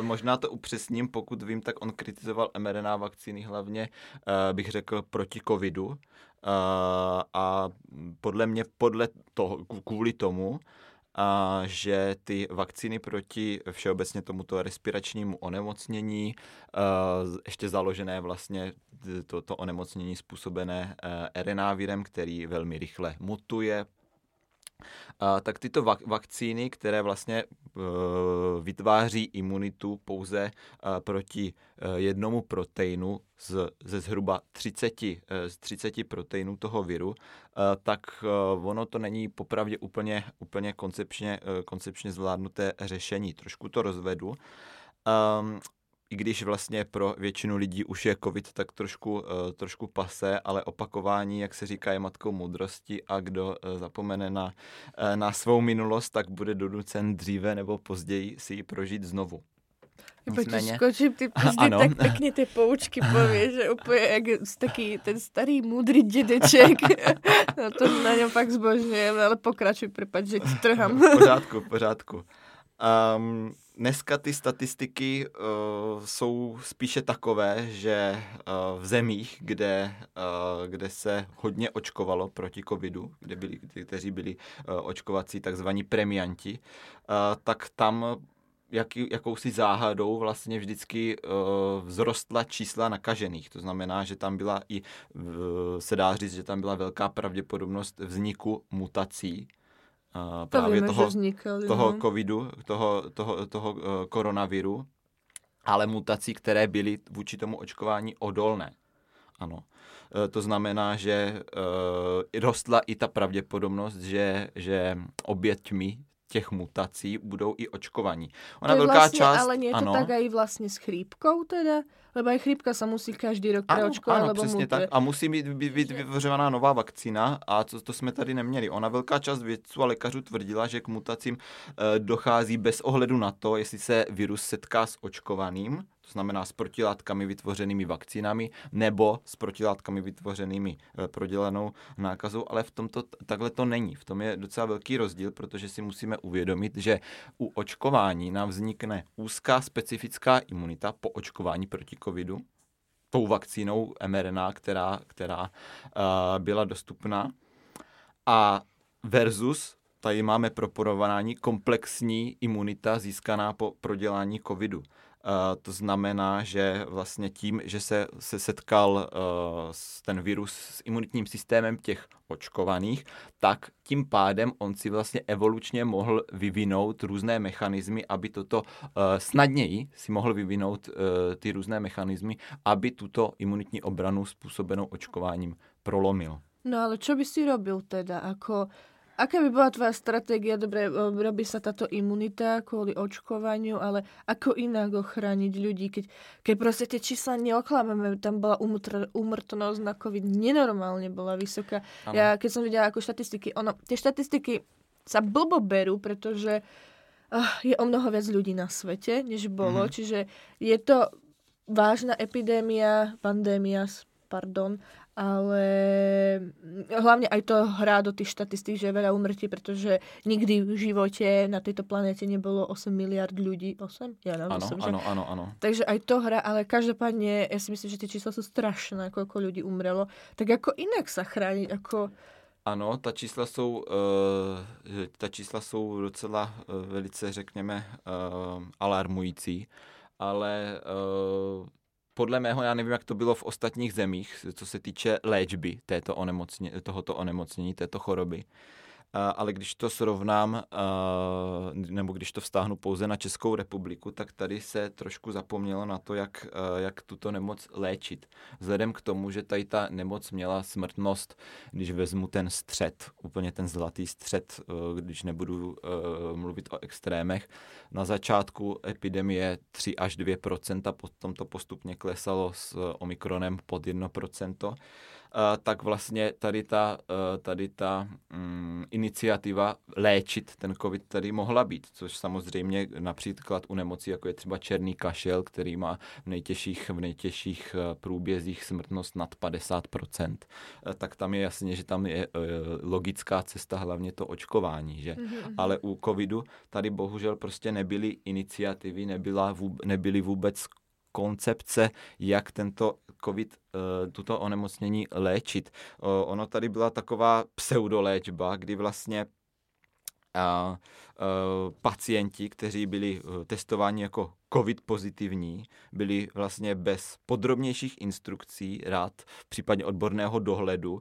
možná to upřesním, pokud vím, tak on kritizoval mRNA vakcíny hlavně, uh, bych řekl, proti covidu. Uh, a podle mě, podle toho, kvůli tomu, a že ty vakcíny proti všeobecně tomuto respiračnímu onemocnění, ještě založené vlastně to, to onemocnění způsobené RNA virem, který velmi rychle mutuje, tak tyto vakcíny, které vlastně uh, vytváří imunitu pouze uh, proti uh, jednomu proteinu z, ze zhruba 30, z 30 proteinů toho viru, tak ono to není popravdě úplně, úplně koncepčně, koncepčně zvládnuté řešení. Trošku to rozvedu. Um, i když vlastně pro většinu lidí už je covid tak trošku, uh, trošku pase, ale opakování, jak se říká, je matkou moudrosti a kdo uh, zapomene na, uh, na svou minulost, tak bude donucen dříve nebo později si ji prožít znovu. Nicméně... skočím, ty vždy tak pekne tie poučky povieš, že úplne jak taký ten starý múdry dedeček. no to na ňom fakt zbožňujem, ale pokračuj, prepať, že ti trhám. v pořádku, v pořádku. Um, dneska ty statistiky uh, jsou spíše takové, že uh, v zemích, kde, uh, kde se hodně očkovalo proti covidu, kde byli, kteří byli uh, očkovací takzvaní premianti, uh, tak tam jaký, jakousi záhadou vlastně vždycky uh, vzrostla čísla nakažených. To znamená, že tam byla i, uh, se dá říct, že tam byla velká pravděpodobnost vzniku mutací, uh, právě víme, toho, vznikali, toho no. covidu, toho, toho, toho uh, koronaviru, ale mutací, které byly vůči tomu očkování odolné. Ano. Uh, to znamená, že uh, rostla i ta pravděpodobnost, že, že oběťmi těch mutací budou i očkovaní. Ona to velká vlastně, část... Ale nie je to ano. tak aj vlastně s chrípkou teda? Lebo aj chrípka sa musí každý rok preočkovať, ano, ano, lebo přesně tak. A musí být, být, být vytvořená nová vakcína a to, to jsme tady neměli. Ona velká část vědců a lékařů tvrdila, že k mutacím e, dochází bez ohledu na to, jestli se virus setká s očkovaným, znamená s protilátkami vytvořenými vakcínami nebo s protilátkami vytvořenými e, prodělanou nákazou, ale v tomto takhle to není. V tom je docela velký rozdíl, protože si musíme uvědomit, že u očkování nám vznikne úzká specifická imunita po očkování proti covidu, tou vakcínou mRNA, která, která uh, byla dostupná. A versus tady máme pro komplexní imunita získaná po prodělání covidu. Uh, to znamená, že vlastně tím, že se, se setkal uh, ten virus s imunitním systémem těch očkovaných, tak tím pádem on si vlastně evolučně mohl vyvinout různé mechanismy, aby toto uh, snadněji si mohl vyvinout ty různé mechanismy, aby tuto imunitní obranu způsobenou očkováním prolomil. No ale čo by si robil teda? Ako Aká by bola tvoja stratégia? Dobre, robí sa táto imunita kvôli očkovaniu, ale ako inak ochrániť ľudí, keď, keď proste tie čísla neoklameme, tam bola umr- umrtnosť na COVID nenormálne bola vysoká. Ano. Ja keď som videla ako štatistiky, ono, tie štatistiky sa blbo berú, pretože uh, je o mnoho viac ľudí na svete, než bolo, mm-hmm. čiže je to vážna epidémia, pandémia, pardon, ale hlavne aj to hrá do tých štatistík, že je veľa umrtí, pretože nikdy v živote na tejto planéte nebolo 8 miliard ľudí. 8? Ja neviem, áno, áno, áno. Takže aj to hrá, ale každopádne ja si myslím, že tie čísla sú strašné, koľko ľudí umrelo. Tak ako inak sa chrániť? Ako... Ano, ta čísla jsou, uh, ta čísla jsou docela uh, velice, řekněme, uh, alarmující, ale uh, podle mého, já nevím, jak to bylo v ostatních zemích, co se týče léčby této onemocně, tohoto onemocnění, této choroby, ale když to srovnám, nebo když to vztáhnu pouze na Českou republiku, tak tady se trošku zapomnělo na to, jak, jak tuto nemoc léčit. Vzhledem k tomu, že tady ta nemoc měla smrtnost, když vezmu ten střed, úplně ten zlatý střed, když nebudu mluvit o extrémech, na začátku epidemie 3 až 2 potom to postupně klesalo s omikronem pod 1 tak vlastně tady ta, tady ta um, iniciativa léčit ten covid tady mohla být, což samozřejmě například u nemocí, jako je třeba černý kašel, který má v nejtěžších, v nejtěžších průbězích smrtnost nad 50%, tak tam je jasně, že tam je logická cesta hlavně to očkování, že? Mm-hmm. Ale u covidu tady bohužel prostě nebyly iniciativy, nebyla, nebyly vůbec koncepce, jak tento COVID, eh, tuto onemocnění léčit. Ono tady byla taková pseudoléčba, kdy vlastně a, eh, pacienti, kteří byli eh, testováni jako COVID pozitivní, byli vlastně bez podrobnějších instrukcí rád, případně odborného dohledu,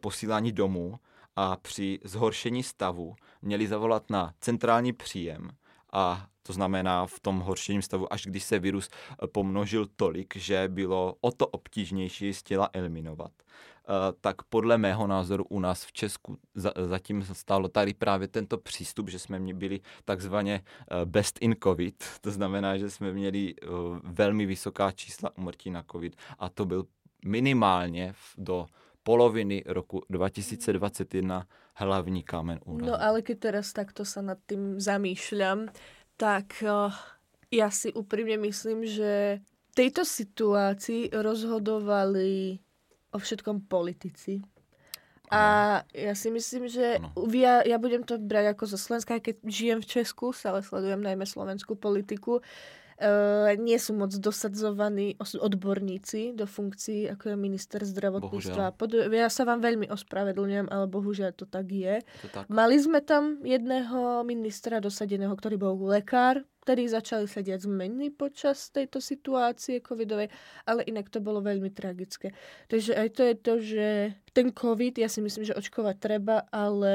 posílání domů a při zhoršení stavu měli zavolat na centrální příjem a to znamená v tom horším stavu, až když se virus eh, pomnožil tolik, že bylo o to obtížnější z těla eliminovat. Eh, tak podle mého názoru u nás v Česku zatím stálo tady právě tento přístup, že jsme byli takzvaně eh, best in covid, to znamená, že jsme měli velmi vysoká čísla umrtí na covid a to byl minimálně do poloviny roku 2021 hlavní kámen úrazu. No ale keď teraz takto sa nad tým zamýšľam, tak uh, ja si úprimne myslím, že v tejto situácii rozhodovali o všetkom politici. A ja si myslím, že ja, ja budem to brať ako zo Slovenska, keď žijem v Česku, ale sledujem najmä slovenskú politiku, nie sú moc dosadzovaní odborníci do funkcií, ako je minister zdravotníctva. Pod, ja sa vám veľmi ospravedlňujem, ale bohužiaľ to tak je. To tak. Mali sme tam jedného ministra dosadeného, ktorý bol lekár, ktorí začali sa diať zmeny počas tejto situácie covidovej, ale inak to bolo veľmi tragické. Takže aj to je to, že ten covid, ja si myslím, že očkovať treba, ale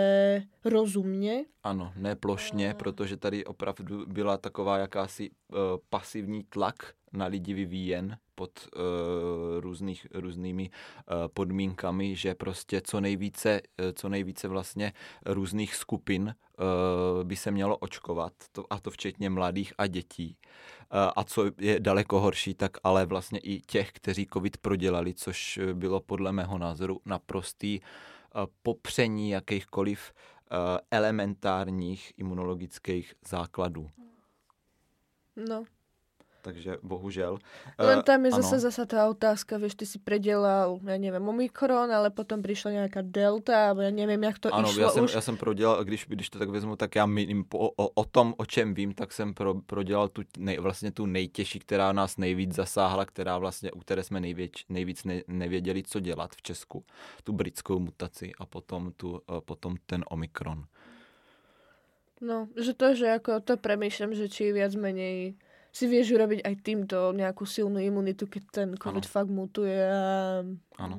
rozumně. Ano, ne plošně, protože tady opravdu byla taková jakási uh, pasivní tlak na lidi vyvíjen pod uh, různých, různými uh, podmínkami, že prostě co nejvíce, uh, co nejvíce vlastně různých skupin by se mělo očkovat, to, a to včetně mladých a dětí. A co je daleko horší, tak ale vlastně i těch, kteří covid prodělali, což bylo podle mého názoru naprostý popření jakýchkoliv elementárních imunologických základů. No, takže bohužel. Len tam je uh, zase zase tá otázka, vieš, ty si predělal, ja neviem, Omikron, ale potom přišla nějaká Delta, alebo ja neviem, jak to ano, išlo já jsem, už. já jsem prodělal, když, když to tak vezmu, tak já minim, o, o, o tom, o čem vím, tak jsem pro, prodělal tu, nej, vlastně tu nejtěžší, která nás nejvíc zasáhla, která vlastně, u které jsme nejvěč, nejvíc ne, nevěděli, co dělat v Česku. Tu britskou mutaci a potom, tu, potom ten Omikron. No, že to, že ako to premýšľam, že či viac menej si vieš urobiť aj týmto nejakú silnú imunitu, keď ten COVID ano. fakt mutuje. A... Ano.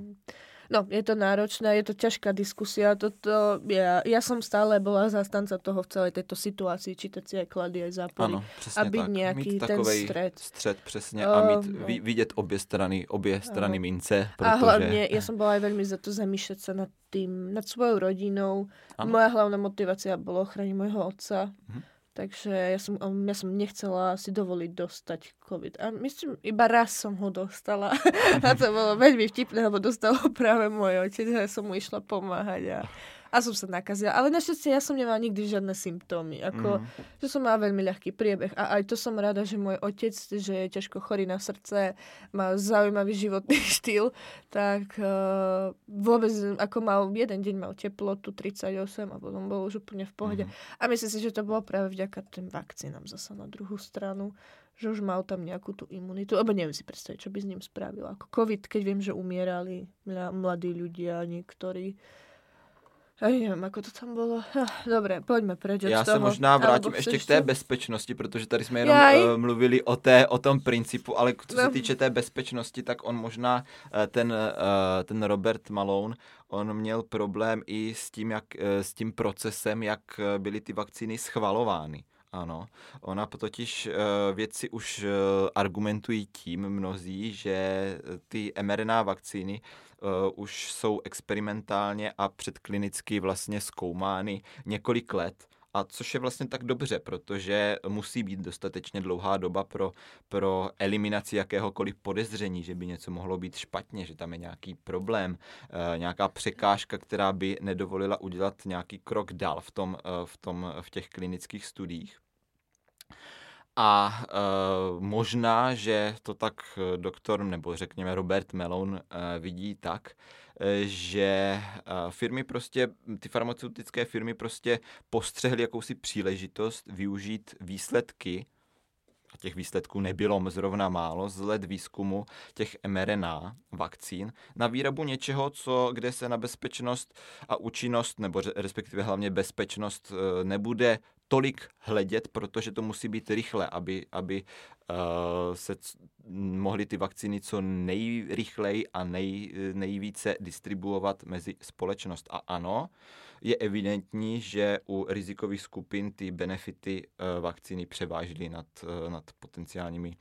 No, je to náročné, je to ťažká diskusia. Toto, ja, ja som stále bola zastanca toho v celej tejto situácii, čítať si aj klady, aj zápory. Ano, a byť tak. nejaký mít ten stred. Střed, přesně. Uh, a mít, no. vidět obě strany, obě strany uh, mince. Protože... A hlavne, ja som bola aj veľmi za to zamýšľať sa nad tým, nad svojou rodinou. Ano. Moja hlavná motivácia bolo ochraniť môjho otca. Uh-huh Takže ja som, ja som nechcela si dovoliť dostať COVID. A myslím, iba raz som ho dostala. a to bolo veľmi vtipné, lebo dostal ho práve môj otec ja som mu išla pomáhať. A a som sa nakazila. Ale našťastie ja som nemala nikdy žiadne symptómy. Ako, mm. že som mala veľmi ľahký priebeh. A aj to som rada, že môj otec, že je ťažko chorý na srdce, má zaujímavý životný štýl, tak uh, vôbec, ako mal jeden deň mal teplotu 38 a potom bol už úplne v pohode. Mm. A myslím si, že to bolo práve vďaka tým vakcínám zasa na druhú stranu že už mal tam nejakú tú imunitu, lebo neviem si predstaviť, čo by s ním spravila. Ako COVID, keď viem, že umierali mladí ľudia niektorí, Ja neviem, ako to tam bolo. Dobre, poďme preč od Já toho. se možná ještě chceš k té bezpečnosti, protože tady jsme jenom Jaj. uh, mluvili o, té, o tom principu, ale co se No. týče té bezpečnosti, tak on možná, uh, ten, uh, ten Robert Malone, on měl problém i s tím, jak, s tím procesem, jak byly ty vakcíny schvalovány. Ano, ona totiž vědci už argumentují tím mnozí, že ty mRNA vakcíny už jsou experimentálně a předklinicky vlastně zkoumány několik let. A což je vlastně tak dobře, protože musí být dostatečně dlouhá doba pro, pro eliminaci jakéhokoliv podezření, že by něco mohlo být špatně, že tam je nějaký problém, eh, nějaká překážka, která by nedovolila udělat nějaký krok dál v, tom, eh, v, tom, v těch klinických studiích. A e, možná, že to tak eh, doktor, nebo řekněme Robert Melon e, vidí tak, e, že e, firmy prostě, ty farmaceutické firmy prostě postřehly jakousi příležitost využít výsledky, a těch výsledků nebylo zrovna málo, z let výzkumu těch mRNA vakcín na výrobu něčeho, co, kde se na bezpečnost a účinnost, nebo respektive hlavně bezpečnost e, nebude tolik hledět, protože to musí být rychle, aby, aby uh, se mohly ty vakcíny co nejrychleji a nej, nejvíce distribuovat mezi společnost. A ano, je evidentní, že u rizikových skupin ty benefity uh, vakcíny převážily nad, uh, nad potenciálními uh,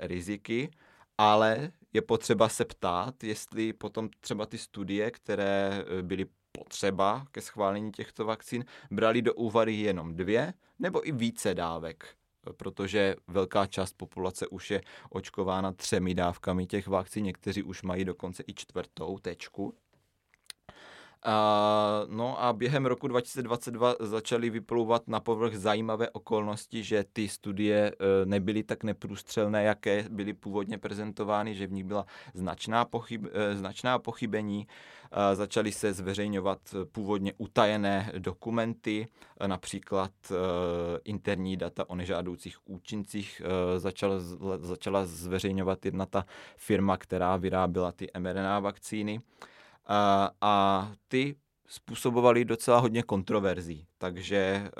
riziky, ale je potřeba se ptát, jestli potom třeba ty studie, které byly potřeba ke schválení těchto vakcín, brali do úvahy jenom dvě nebo i více dávek, protože velká část populace už je očkována třemi dávkami těch vakcín, někteří už mají dokonce i čtvrtou tečku. A, no a během roku 2022 začaly vyplouvat na povrch zajímavé okolnosti, že ty studie e, nebyly tak neprůstřelné, jaké byly původně prezentovány, že v nich byla značná, pochyb, e, značná pochybení. E, začaly se zveřejňovat původně utajené dokumenty, e, například interní data o nežádoucích účincích. Začala, začala zveřejňovat jedna ta firma, která vyráběla ty mRNA vakcíny a, a ty způsobovaly docela hodně kontroverzí. Takže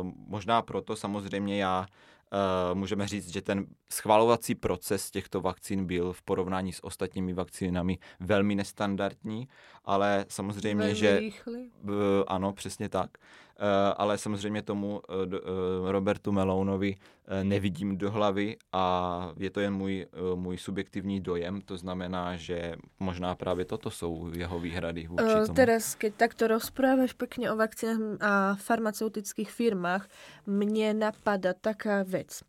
uh, možná proto samozřejmě já uh, můžeme říct, že ten schvalovací proces těchto vakcín byl v porovnání s ostatními vakcínami velmi nestandardní, ale samozřejmě, Veľmi že rýchly. B- ano, přesně tak. E, ale samozřejmě tomu e, do- e, Robertu Melounovi nevidím do hlavy a je to jen můj, můj subjektivní dojem, to znamená, že možná právě toto jsou jeho výhrady vůči tomu. teraz, keď takto rozprávaš pekne o vakcínach a farmaceutických firmách, mne napadá taká vec.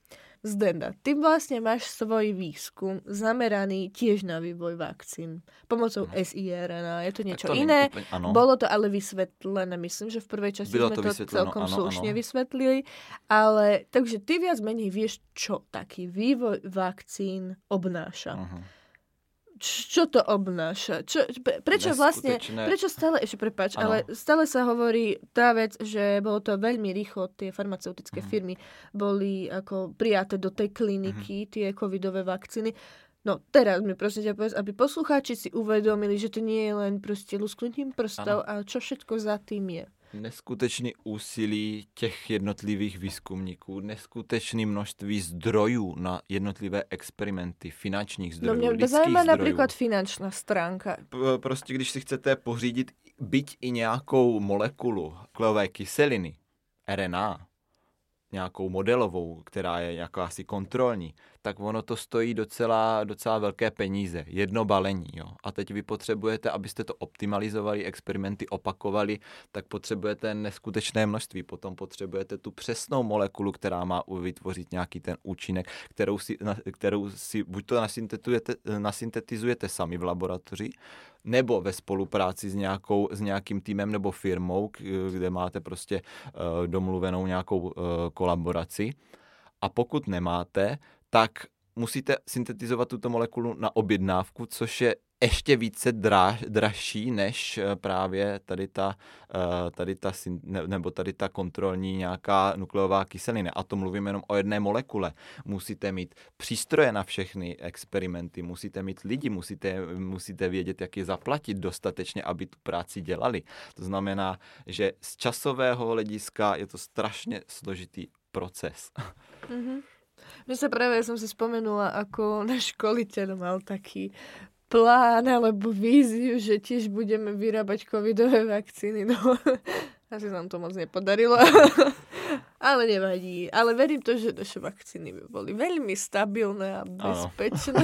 Zdenda, ty vlastne máš svoj výskum zameraný tiež na vývoj vakcín pomocou SIRNA. Je to niečo to iné. ano. Bolo to ale vysvetlené, myslím, že v prvej časti Bylo sme to to, celkom slušne vysvetlili. Ale, takže ty viac menej vieš, čo taký vývoj vakcín obnáša. Aha. Čo to obnáša? Čo, pre- prečo vlastne, prečo stále, ešte prepač, Áno. ale stále sa hovorí tá vec, že bolo to veľmi rýchlo, tie farmaceutické Mhm. firmy boli ako prijaté do tej kliniky, Mhm. tie covidové vakcíny. No teraz mi prosím ťa povedz, aby poslucháči si uvedomili, že to nie je len proste lusknutím prstov, ale čo všetko za tým je. Neskutečný úsilí těch jednotlivých výzkumníků, neskutečné množství zdrojů na jednotlivé experimenty, finančních No zdrojů, lidských zaujíma zdrojů. napríklad finančná stránka. P- prostě když si chcete pořídit byť i nějakou molekulu klové kyseliny, RNA, nějakou modelovou, která je jakási kontrolní, tak ono to stojí docela, docela velké peníze. Jedno balení. Jo. A teď vy potřebujete, abyste to optimalizovali, experimenty opakovali, tak potřebujete neskutečné množství. Potom potřebujete tu přesnou molekulu, která má vytvořit nějaký ten účinek, kterou si, na, kterou si buď to nasyntetizujete, sami v laboratoři, nebo ve spolupráci s, nějakou, s nějakým týmem nebo firmou, kde máte prostě uh, domluvenou nějakou uh, kolaboraci. A pokud nemáte, tak musíte syntetizovat tuto molekulu na objednávku, což je ještě více dra, dražší než eh, právě tady ta, eh, tady ta, nebo tady ta kontrolní nějaká nukleová kyselina. A to mluvím jenom o jedné molekule. Musíte mít přístroje na všechny experimenty, musíte mít lidi, musíte, musíte vědět, jak je zaplatit dostatečně, aby tu práci dělali. To znamená, že z časového hlediska je to strašně složitý proces. Mm-hmm. Mne sa práve, ja som si spomenula, ako náš školiteľ mal taký plán alebo víziu, že tiež budeme vyrábať covidové vakcíny. No, asi sa nám to moc nepodarilo. Ale nevadí. Ale verím to, že naše vakcíny by boli veľmi stabilné a bezpečné.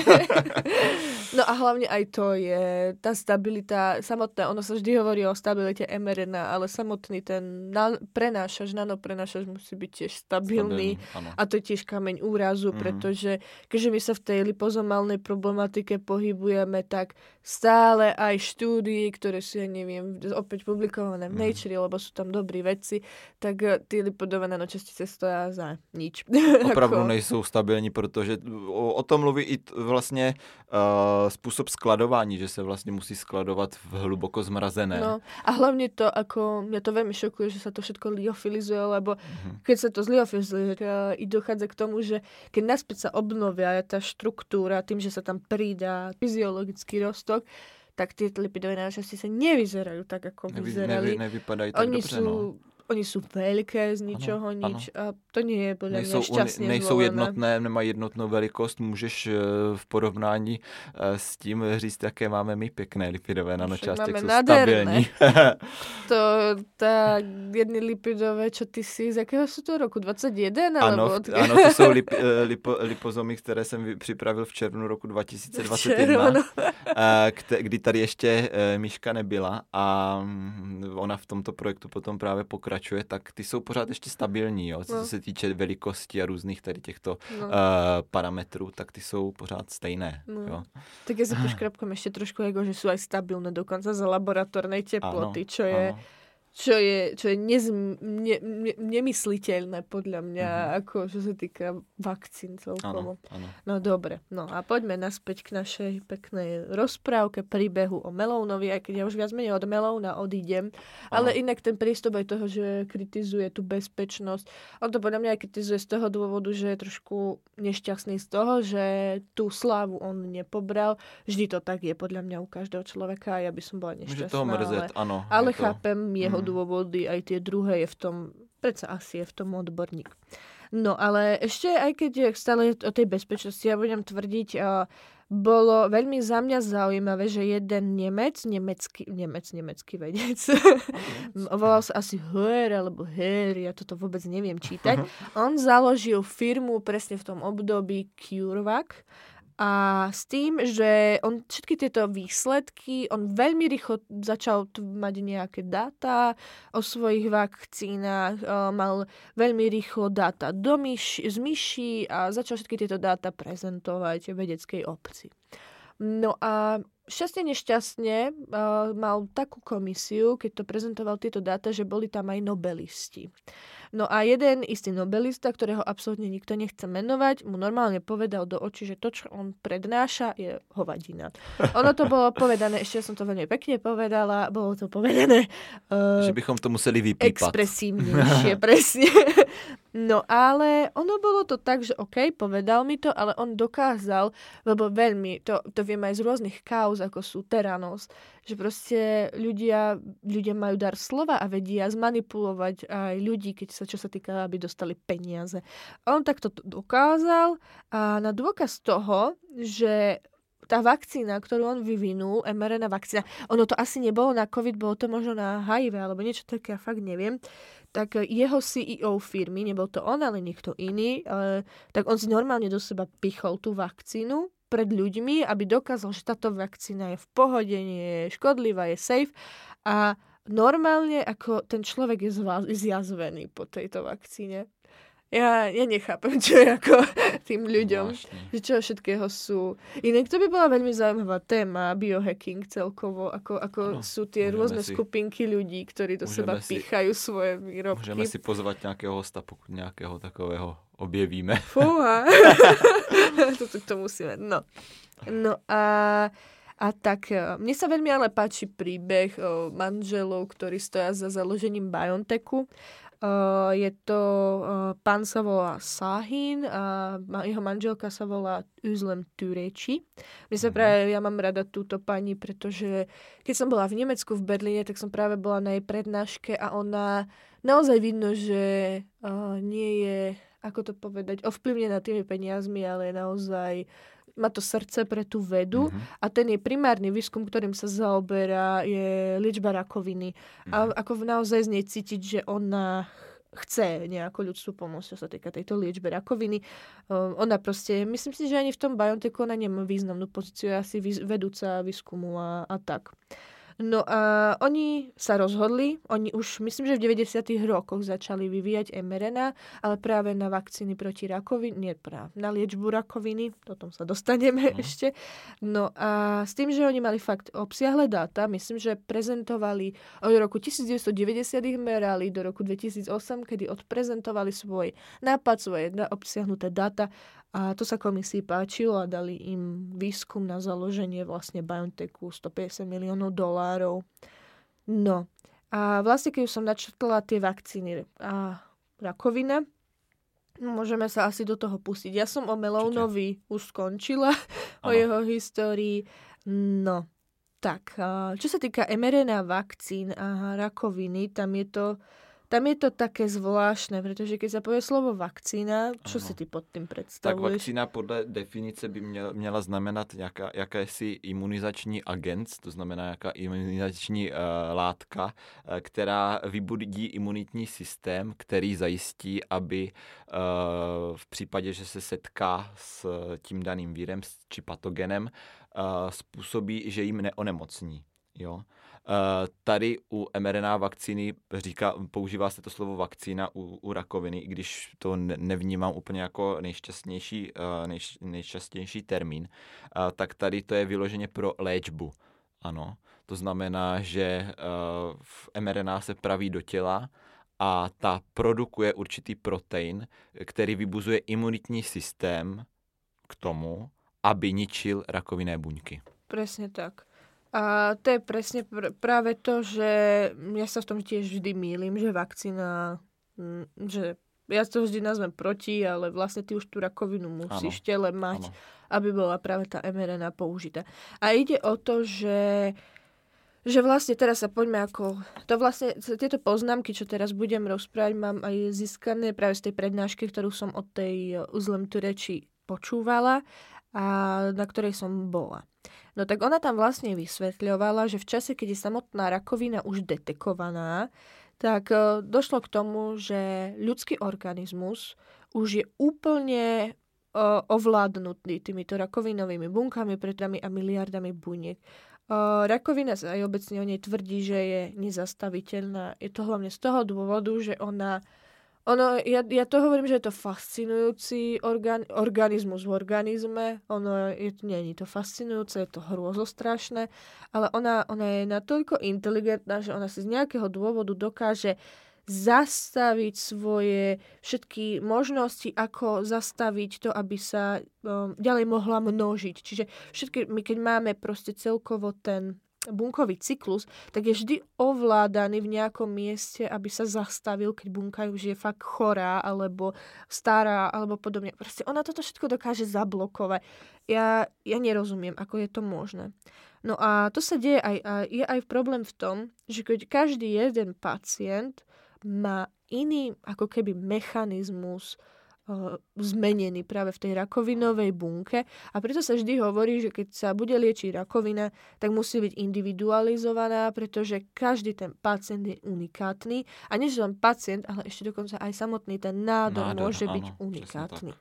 no a hlavne aj to je tá stabilita samotná. Ono sa vždy hovorí o stabilite mRNA, ale samotný ten na, prenášač, nanoprenášač musí byť tiež stabilný. stabilný a to je tiež kameň úrazu, mm-hmm. pretože keďže my sa v tej lipozomálnej problematike pohybujeme, tak stále aj štúdie, ktoré sú, ja neviem, opäť publikované v mm-hmm. Nature, lebo sú tam dobrí veci, tak tie lipodové častice stojí za nič. Opravdu nejsou stabilní, protože o, o tom mluví i vlastně uh, způsob skladování, že se vlastně musí skladovat v hluboko zmrazené. No a hlavně to, ako mňa to veľmi šokuje, že sa to všetko liofilizuje, lebo mm-hmm. keď sa to zliofilizuje, uh, i dochádza k tomu, že keď naspäť sa obnovia tá štruktúra tým, že sa tam pridá fyziologický rostok, tak tie lipidové náčasti sa nevyzerajú tak, ako Nevy, vyzerali. Nevy, nevypadajú tak Oni dobře, sú no oni jsou veľké z ničoho ano, nič ano. a to nie je podľa nejsou, mňa šťastne Nejsou zvolené. jednotné, nemají jednotnou velikost, můžeš eh, v porovnání eh, s tím říct, jaké máme my pěkné lipidové nanočásti, jsou stabilní. to, tá jedny lipidové, čo ty si, z jakého jsou to roku? 21? Ano, od... ano to jsou lip, eh, lipo, lipozomy, které jsem připravil v červnu roku 2021, Červno. kdy tady ještě Míška nebyla a mm, ona v tomto projektu potom právě pokračuje pokračuje, tak ty jsou pořád ještě stabilní, jo? co no. se týče velikosti a různých tady těchto no. uh, parametrů, tak ty jsou pořád stejné. No. Jo? Tak já se poškrapkám ještě trošku, jako, že jsou aj stabilné dokonce za laboratornej teploty, čo je... Ano čo je, čo je nez, ne, ne, nemysliteľné podľa mňa, mm-hmm. ako čo sa týka vakcín celkovo. Ano, ano. No dobre, no a poďme naspäť k našej peknej rozprávke, príbehu o Melónovi, aj keď ja už viac menej od Melóna odídem, ano. ale inak ten prístup aj toho, že kritizuje tú bezpečnosť, on to podľa mňa aj kritizuje z toho dôvodu, že je trošku nešťastný z toho, že tú slávu on nepobral. Vždy to tak je podľa mňa u každého človeka a ja by som bola nešťastná. Môže toho mrzet, ale, áno. Ale to... chápem jeho mm. Dôvody, aj tie druhé je v tom, predsa asi je v tom odborník. No ale ešte aj keď stále o tej bezpečnosti, ja budem tvrdiť, bolo veľmi za mňa zaujímavé, že jeden Nemec, nemecký, Nemec, nemecký vedec, volal sa asi Höer alebo Höer, ja toto vôbec neviem čítať, on založil firmu presne v tom období CureVac a s tým, že on všetky tieto výsledky, on veľmi rýchlo začal mať nejaké dáta o svojich vakcínach, mal veľmi rýchlo dáta do myš, z myší a začal všetky tieto dáta prezentovať vedeckej obci. No a šťastne nešťastne uh, mal takú komisiu, keď to prezentoval tieto dáta, že boli tam aj nobelisti. No a jeden istý nobelista, ktorého absolútne nikto nechce menovať, mu normálne povedal do očí, že to, čo on prednáša, je hovadina. Ono to bolo povedané, ešte som to veľmi pekne povedala, bolo to povedané... Uh, že bychom to museli vypípať. Expresívnejšie, presne. No ale ono bolo to tak, že OK, povedal mi to, ale on dokázal, lebo veľmi, to, to vieme aj z rôznych kauz, ako sú Teranos, že proste ľudia, ľudia majú dar slova a vedia zmanipulovať aj ľudí, keď sa, čo sa týka, aby dostali peniaze. A on takto dokázal a na dôkaz toho, že tá vakcína, ktorú on vyvinul, mRNA vakcína, ono to asi nebolo na COVID, bolo to možno na HIV alebo niečo také, ja fakt neviem, tak jeho CEO firmy, nebol to on, ale niekto iný, ale, tak on si normálne do seba pichol tú vakcínu pred ľuďmi, aby dokázal, že táto vakcína je v pohode, nie je škodlivá, je safe a normálne ako ten človek je zjazvený po tejto vakcíne. ja, ja nechápem, čo je ako tým ľuďom, Zvláštne. že čo všetkého sú. Inak to by bola veľmi zaujímavá téma, biohacking celkovo, ako, ako Áno, sú tie rôzne si- skupinky ľudí, ktorí do seba si- pýchajú svoje výrobky. Môžeme si pozvať nejakého hosta, pokud nejakého takového objevíme. Fúha. Toto to musíme. No. No a, a tak, e, mne sa veľmi ale páči príbeh o manželov, ktorí stoja za založením Biontechu. Uh, je to, pán sa volá Sahin a jeho manželka sa volá Üzlem Tureči. Mne sa Mhm. práve, ja mám rada túto pani, pretože keď som bola v Nemecku, v Berlíne, tak som práve bola na jej prednáške a ona naozaj vidno, že nie je, ako to povedať, ovplyvnená tými peniazmi, ale naozaj má to srdce pre tú vedu Mhm. a ten jej primárny výskum, ktorým sa zaoberá, je liečba rakoviny. A Mhm. ako naozaj z nej cítiť, že ona chce nejako ľudstvu pomôcť, čo sa týka tejto liečby rakoviny. Um, ona proste, myslím si, že ani v tom biotechu ona nemá významnú pozíciu, je asi vedúca výskumu a, a tak. No a oni sa rozhodli, oni už myslím, že v 90. rokoch začali vyvíjať mRNA, ale práve na vakcíny proti rakovine, nie práve, na liečbu rakoviny, o tom sa dostaneme No. ešte. No a s tým, že oni mali fakt obsiahle dáta, myslím, že prezentovali od roku 1990 ich merali do roku 2008, kedy odprezentovali svoj nápad, svoje obsiahnuté dáta a to sa komisii páčilo a dali im výskum na založenie vlastne BioNTechu 150 miliónov dolárov. No a vlastne keď už som načrtla tie vakcíny a rakovina, môžeme sa asi do toho pustiť. Ja som o Melounovi už skončila, o jeho histórii. No, tak, a čo sa týka mRNA vakcín a rakoviny, tam je to, tam je to také zvláštne, pretože keď sa povie slovo vakcína, čo Ano. si ty pod tým Tak predstavuješ? vakcína podle definice by měla, měla znamenat jaká, jakési imunizační agent, to znamená jaká imunizační uh, látka, uh, která vybudí imunitní systém, který zajistí, aby uh, v případě, že se setká s tím daným vírem či patogenem, uh, způsobí, že jim neonemocní. Jo? Uh, tady u mRNA vakcíny říká, používá se to slovo vakcína u, u rakoviny, i když to ne, nevnímám úplně jako nejšťastnější, uh, nejš, nejčastější termín, uh, tak tady to je vyloženě pro léčbu. Ano, to znamená, že v mRNA se praví do těla a ta produkuje určitý protein, který vybuzuje imunitní systém k tomu, aby ničil rakovinné buňky. Presne tak. A to je presne pr- práve to, že ja sa v tom tiež vždy mýlim, že vakcína, že ja to vždy nazvem proti, ale vlastne ty už tú rakovinu musíš v tele mať, Ano. aby bola práve tá mRNA použitá. A ide o to, že že vlastne teraz sa poďme ako... To vlastne, tieto poznámky, čo teraz budem rozprávať, mám aj získané práve z tej prednášky, ktorú som od tej Uzlem Tureči počúvala a na ktorej som bola. No tak ona tam vlastne vysvetľovala, že v čase, keď je samotná rakovina už detekovaná, tak e, došlo k tomu, že ľudský organizmus už je úplne e, ovládnutý týmito rakovinovými bunkami, pretami a miliardami buniek. E, Rakovina sa aj obecne o nej tvrdí, že je nezastaviteľná. Je to hlavne z toho dôvodu, že ona ono, ja, ja to hovorím, že je to fascinujúci organ, organizmus v organizme. Ono je, nie je to fascinujúce, je to hrôzostrašné, ale ona, ona je natoľko inteligentná, že ona si z nejakého dôvodu dokáže zastaviť svoje všetky možnosti, ako zastaviť to, aby sa um, ďalej mohla množiť. Čiže všetky, my keď máme proste celkovo ten bunkový cyklus, tak je vždy ovládaný v nejakom mieste, aby sa zastavil, keď bunka už je fakt chorá, alebo stará, alebo podobne. Proste ona toto všetko dokáže zablokovať. Ja, ja nerozumiem, ako je to možné. No a to sa deje aj, a je aj problém v tom, že keď každý jeden pacient má iný ako keby mechanizmus zmenený práve v tej rakovinovej bunke. A preto sa vždy hovorí, že keď sa bude liečiť rakovina, tak musí byť individualizovaná, pretože každý ten pacient je unikátny. A nie len pacient, ale ešte dokonca aj samotný ten nádor, Nádor, môže áno, byť unikátny.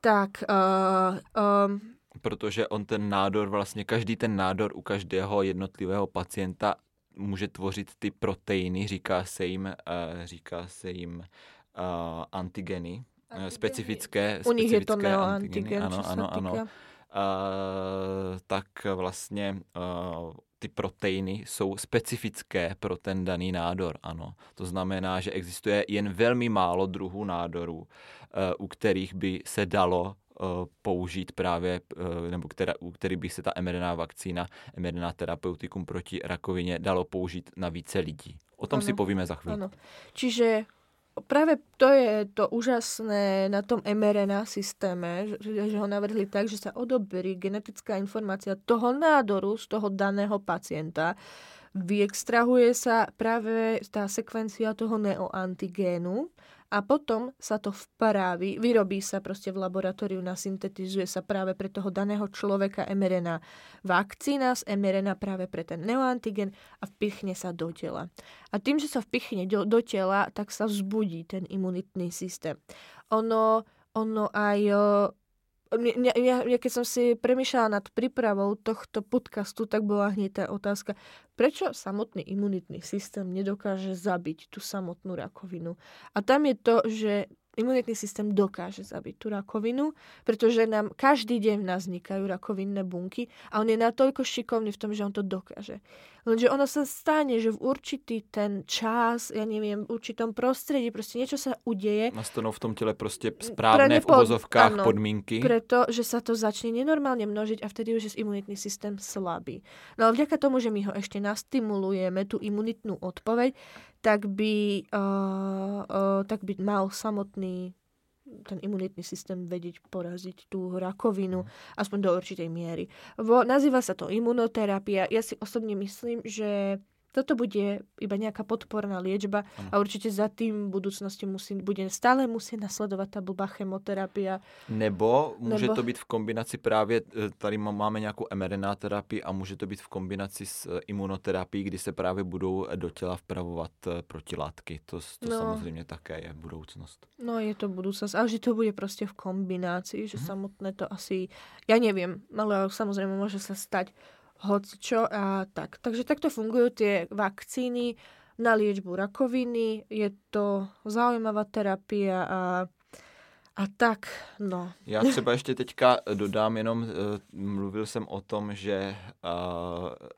Tak, uh, um, Protože on ten nádor, vlastně každý ten nádor u každého jednotlivého pacienta může tvořit ty proteiny, říká se jim, uh, říká se jim uh, antigeny, specifické, U nich je to neoantigen, Ano, ano, ano. Uh, tak vlastně uh, ty proteiny jsou specifické pro ten daný nádor, ano. To znamená, že existuje jen velmi málo druhů nádorů, uh, u kterých by se dalo použít právě, nebo která, u kterých by se ta mRNA vakcína, mRNA terapeutikum proti rakovině dalo použít na více lidí. O tom Ano. si povíme za chvíli. Čiže práve to je to úžasné na tom mRNA systéme, že, že ho navrhli tak, že sa odoberí genetická informácia toho nádoru z toho daného pacienta, vyextrahuje sa práve tá sekvencia toho neoantigénu a potom sa to vpraví, vyrobí sa proste v laboratóriu, nasyntetizuje sa práve pre toho daného človeka mRNA vakcína z mRNA práve pre ten neoantigen a vpichne sa do tela. A tým, že sa vpichne do, do tela, tak sa vzbudí ten imunitný systém. Ono, ono aj... mne- Ja, ja keď som si premýšľala nad prípravou tohto podcastu, tak bola hneď tá otázka, prečo samotný imunitný systém nedokáže zabiť tú samotnú rakovinu. A tam je to, že imunitný systém dokáže zabiť tú rakovinu, pretože nám každý deň v nás vznikajú rakovinné bunky a on je natoľko šikovný v tom, že on to dokáže. Lenže ono sa stane, že v určitý ten čas, ja neviem, v určitom prostredí, proste niečo sa udeje, Nastanou v tom těle prostě správné v nepod- uvozovkách ano, podmínky. preto, že sa to začne nenormálne množiť a vtedy už je imunitný systém slabý. No ale vďaka tomu, že my ho ešte nastimulujeme, tú imunitnú odpoveď, tak by, uh, uh, tak by mal samotný ten imunitný systém vedieť poraziť tú rakovinu, aspoň do určitej miery. Vo, nazýva sa to imunoterapia. Ja si osobne myslím, že toto bude iba nejaká podporná liečba a určite za tým v budúcnosti musí, bude stále musieť nasledovať tá blbá chemoterapia. Nebo může Nebo- to být v kombinaci právě, eh, tady má- máme nějakou mRNA terapii a může to být v kombinaci s eh, imunoterapií, kdy se právě budou eh, do těla vpravovat protilátky. To, to No. samozřejmě také je budoucnost. No je to budúcnosť, ale že to bude proste v kombinácii, že samotné to asi, ja neviem, ale samozrejme môže sa stať hocičo a tak. Takže takto fungujú tie vakcíny na liečbu rakoviny, je to zaujímavá terapia a, a tak, no. Já třeba ještě teďka dodám jenom, eh, mluvil jsem o tom, že eh,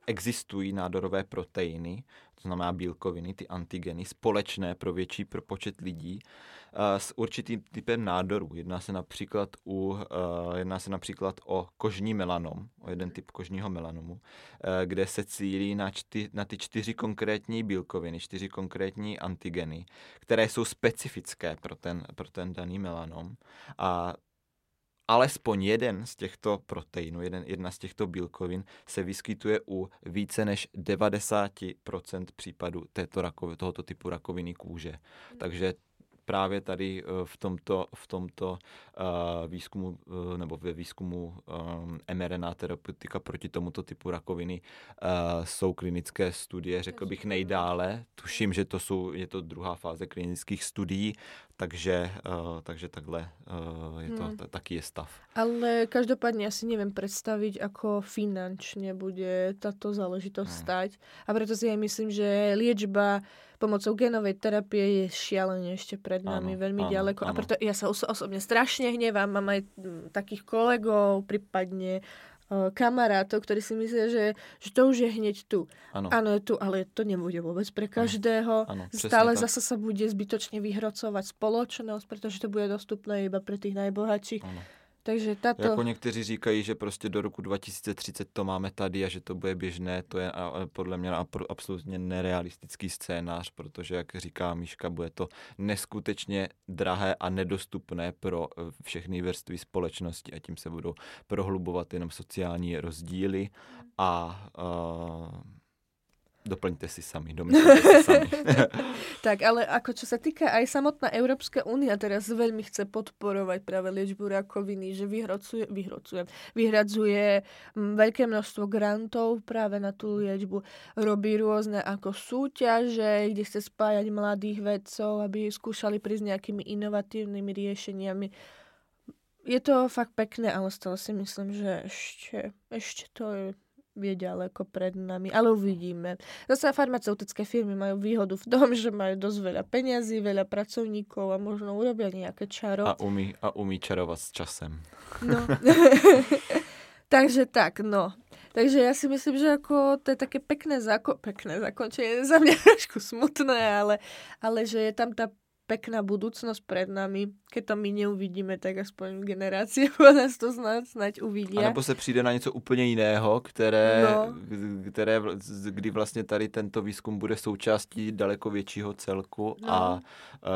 existují nádorové proteiny, to znamená bílkoviny, ty antigeny, společné pro větší pro počet lidí s určitým typem nádorů. Jedná se například, u, eh, jedná se například o kožní melanom, o jeden typ kožního melanomu, eh, kde se cílí na, čty, na ty čtyři konkrétní bílkoviny, čtyři konkrétní antigeny, které jsou specifické pro ten, pro ten daný melanom. A alespoň jeden z těchto proteinů, jeden, jedna z těchto bílkovin se vyskytuje u více než 90% případů této rakovi, tohoto typu rakoviny kůže. Takže právě tady eh, v tomto, v tomto uh, výzkumu, uh, nebo ve výzkumu um, mRNA terapeutika proti tomuto typu rakoviny jsou klinické studie, řekl bych nejdále. Tuším, že to jsou, je to druhá fáze klinických studií, takže, takže takhle je to, Hmm. ta, taky je stav. Ale každopádne ja si neviem predstaviť, ako finančne bude táto záležitosť No. stať. A preto si aj myslím, že liečba pomocou genovej terapie je šialene ešte pred nami Áno, veľmi áno, ďaleko. A áno. preto ja sa oso- osobne strašne hnevám. Mám aj takých kolegov, prípadne e, kamarátov, ktorí si myslia, že, že to už je hneď tu. Ano, Áno, je tu, ale to nebude vôbec pre každého. áno, presne Stále tak. zase sa bude zbytočne vyhrocovať spoločnosť, pretože to bude dostupné iba pre tých najbohatších. Ano. Takže táto... Jako někteří říkají, že prostě do roku 2030 to máme tady a že to bude běžné, to je podle mě absolutně nerealistický scénář, protože, jak říká Míška, bude to neskutečně drahé a nedostupné pro eh, všechny vrstvy společnosti a tím se budou prohlubovat jenom sociální rozdíly a uh, doplňte si sami, domyslete si sami. Tak, ale ako čo sa týka aj samotná Európska únia teraz veľmi chce podporovať práve liečbu rakoviny, že vyhrocuje, vyhrocuje, vyhradzuje veľké množstvo grantov práve na tú liečbu. Robí rôzne ako súťaže, kde chce spájať mladých vedcov, aby skúšali prísť nejakými inovatívnymi riešeniami. Je to fakt pekné, ale stále si myslím, že ešte, ešte to je je ďaleko pred nami, ale uvidíme. Zase farmaceutické firmy majú výhodu v tom, že majú dosť veľa peňazí, veľa pracovníkov a možno urobia nejaké čaro. A umí, a umí čarovať s časem. No. Takže tak, no. Takže ja si myslím, že ako to je také pekné, zako- pekné zakončenie, za mňa trošku smutné, ale, ale že je tam tá pekná budúcnosť pred nami. Keď to my neuvidíme, tak aspoň generácie po nás to snad, snad uvidia. A nebo se přijde na něco úplně jiného, které, no. které, kdy vlastně tady tento výzkum bude součástí daleko většího celku no. a uh,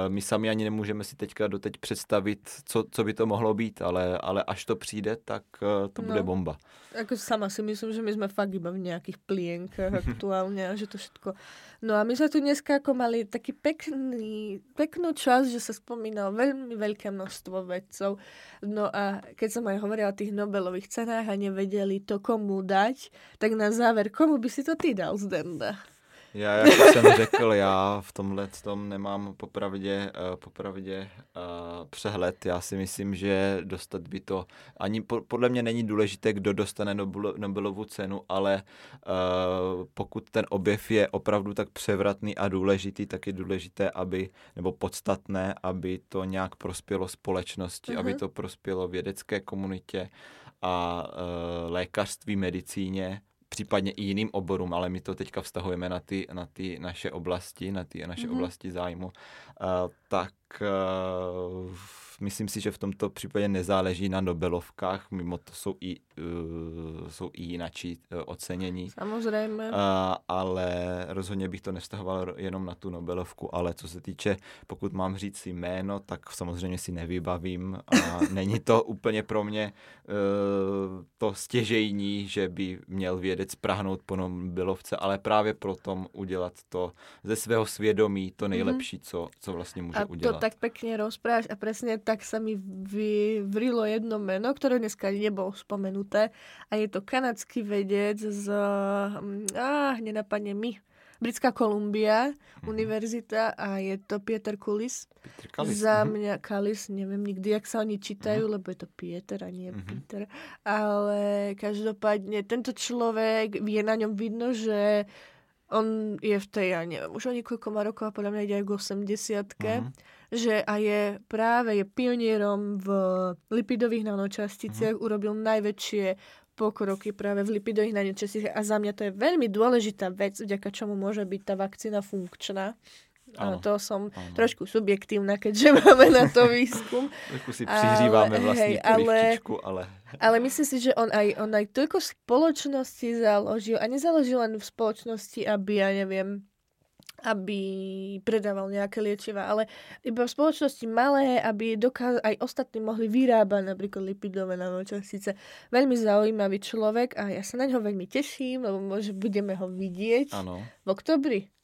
my sami ani nemůžeme si teďka doteď představit, co, co by to mohlo být, ale, ale až to přijde, tak uh, to no. bude bomba. Ako sama si myslím, že my sme fakt iba v nejakých plienkach aktuálne a že to všetko... No a my sme tu dneska ako mali taký pekný, peknú peknú časť, že sa spomínalo veľmi veľké množstvo vedcov. No a keď som aj hovorila o tých Nobelových cenách a nevedeli to komu dať, tak na záver, komu by si to ty dal, Zdenda? Já, jak jsem řekl, já v tomhle tom nemám popravdě, uh, popravdě uh, přehled. Já si myslím, že dostat by to, ani po, podle mě není důležité, kdo dostane Nobel, Nobelovu cenu, ale uh, pokud ten objev je opravdu tak převratný a důležitý, tak je důležité, aby, nebo podstatné, aby to nějak prospělo společnosti, uh-huh. aby mhm. to prospělo vědecké komunitě a uh, lékařství, medicíně, případně i jiným oborům, ale my to teďka vztahujeme na ty, na ty naše oblasti, na ty naše mm-hmm. oblasti zájmu, uh, tak uh, myslím si, že v tomto případě nezáleží na Nobelovkách, mimo to jsou i, uh, jsou i jinačí uh, ocenění. Samozřejmě. Uh, ale rozhodně bych to nevztahoval jenom na tu Nobelovku, ale co se týče, pokud mám říct si jméno, tak samozřejmě si nevybavím a není to úplně pro mě uh, to stěžejní, že by měl vědec prahnout po Nobelovce, ale právě proto udělat to ze svého svědomí to nejlepší, mm-hmm. co, co vlastně může a udělat. to tak pekne rozprávaš a presne tak sa mi vyvrilo jedno meno, ktoré dneska nebolo spomenuté a je to kanadský vedec z... Ah, nenapadne mi. Britská Kolumbia, mm-hmm. univerzita a je to Peter Kulis. Peter Kalis. Za mm-hmm. mňa Kalis, neviem nikdy, jak sa oni čítajú, mm-hmm. lebo je to Peter a nie mm-hmm. Peter. Ale každopádne tento človek, je na ňom vidno, že on je v tej, ja neviem, už o niekoľko má rokov a podľa mňa ide aj k 80 uh-huh. Že a je práve je pionierom v lipidových nanočasticiach, uh-huh. urobil najväčšie pokroky práve v lipidových nanočasticiach a za mňa to je veľmi dôležitá vec, vďaka čomu môže byť tá vakcína funkčná. Ano, to som ano. trošku subjektívna, keďže máme na to výskum. Trošku si přihříváme vlastní ale, ale... ale myslím si, že on aj, on aj toľko spoločnosti založil a nezaložil len v spoločnosti, aby, ja neviem, aby predával nejaké liečiva, ale iba v spoločnosti malé, aby dokáz- aj ostatní mohli vyrábať napríklad lipidové nanočastice. Veľmi zaujímavý človek a ja sa na ňo veľmi teším, lebo môže budeme ho vidieť ano. v oktobri.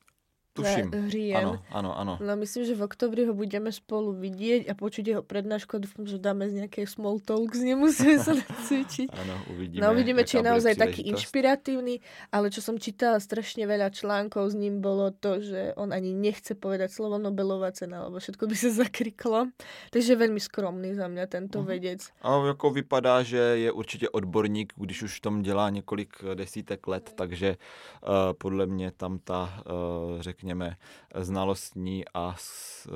Tuším. Hriem. Áno, áno, áno. No myslím, že v oktobri ho budeme spolu vidieť a počuť jeho prednášku. Dúfam, že dáme z nejaké small talks, nemusíme sa cvičiť. Áno, uvidíme. No uvidíme, či je naozaj taký inšpiratívny, ale čo som čítala strašne veľa článkov s ním bolo to, že on ani nechce povedať slovo Nobelová cena, lebo všetko by sa zakriklo. Takže veľmi skromný za mňa tento uh-huh. vedec. A jako vypadá, že je určitě odborník, když už v tom dělá několik desítek let, takže uh, podle mě tam ta, uh, řekněme, znalostní a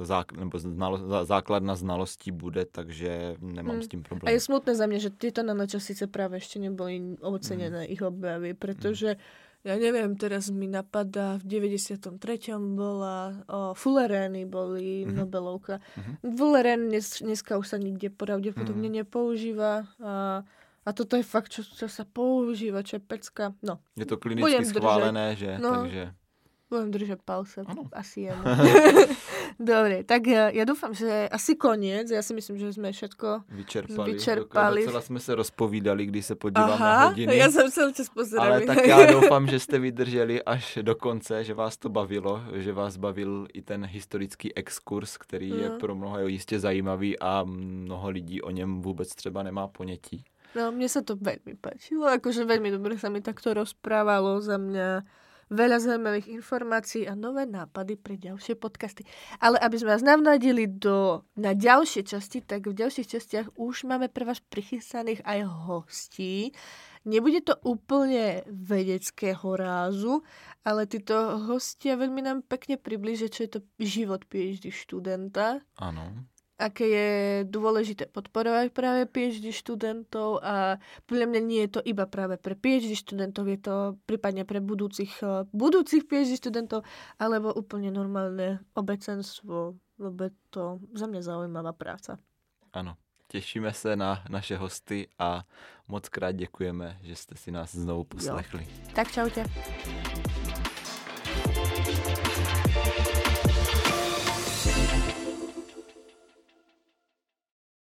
zák, nebo znalo, základna znalostí bude, takže nemám hmm. s tím problém. A je smutné za mě, že tyto nanočasice právě ještě nebyly oceněné hmm. ich objavy, protože hmm. ja neviem, teraz mi napadá, v 93. bola, o, Fullerény boli mm-hmm. Nobelovka. Mm-hmm. Fullerén dnes, dneska už sa nikde pravdepodobne mm-hmm. nepoužíva a, a toto je fakt, čo, čo sa používa, čo je pecka. No. Je to klinicky schválené, že? No, takže... Budem držať palce. Ano. Asi jemu. Dobre, tak ja, ja dúfam, že asi koniec. Ja si myslím, že sme všetko vyčerpali. vyčerpali. Docela jsme se rozpovídali, když se podívám Aha, na hodiny. já jsem se čas pozerali. Ale tak já doufám, že jste vydrželi až do konce, že vás to bavilo, že vás bavil i ten historický exkurs, který no. je pro mnoho jistě zajímavý a mnoho lidí o něm vůbec třeba nemá ponětí. No, mne sa to veľmi páčilo, akože veľmi dobre sa mi takto rozprávalo za mňa veľa zaujímavých informácií a nové nápady pre ďalšie podcasty. Ale aby sme vás navnadili do, na ďalšie časti, tak v ďalších častiach už máme pre vás prichystaných aj hostí. Nebude to úplne vedeckého rázu, ale títo hostia veľmi nám pekne približia, čo je to život PhD študenta. Áno. Aké je dôležité podporovať práve PhD študentov a podľa mňa nie je to iba práve pre PhD študentov, je to prípadne pre budúcich, eh, budúcich PhD študentov alebo úplne normálne obecenstvo, lebo je to za mňa zaujímavá práca. Áno. Těšíme se na naše hosty a moc krát děkujeme, že jste si nás znovu poslechli. Jo. Tak čaute.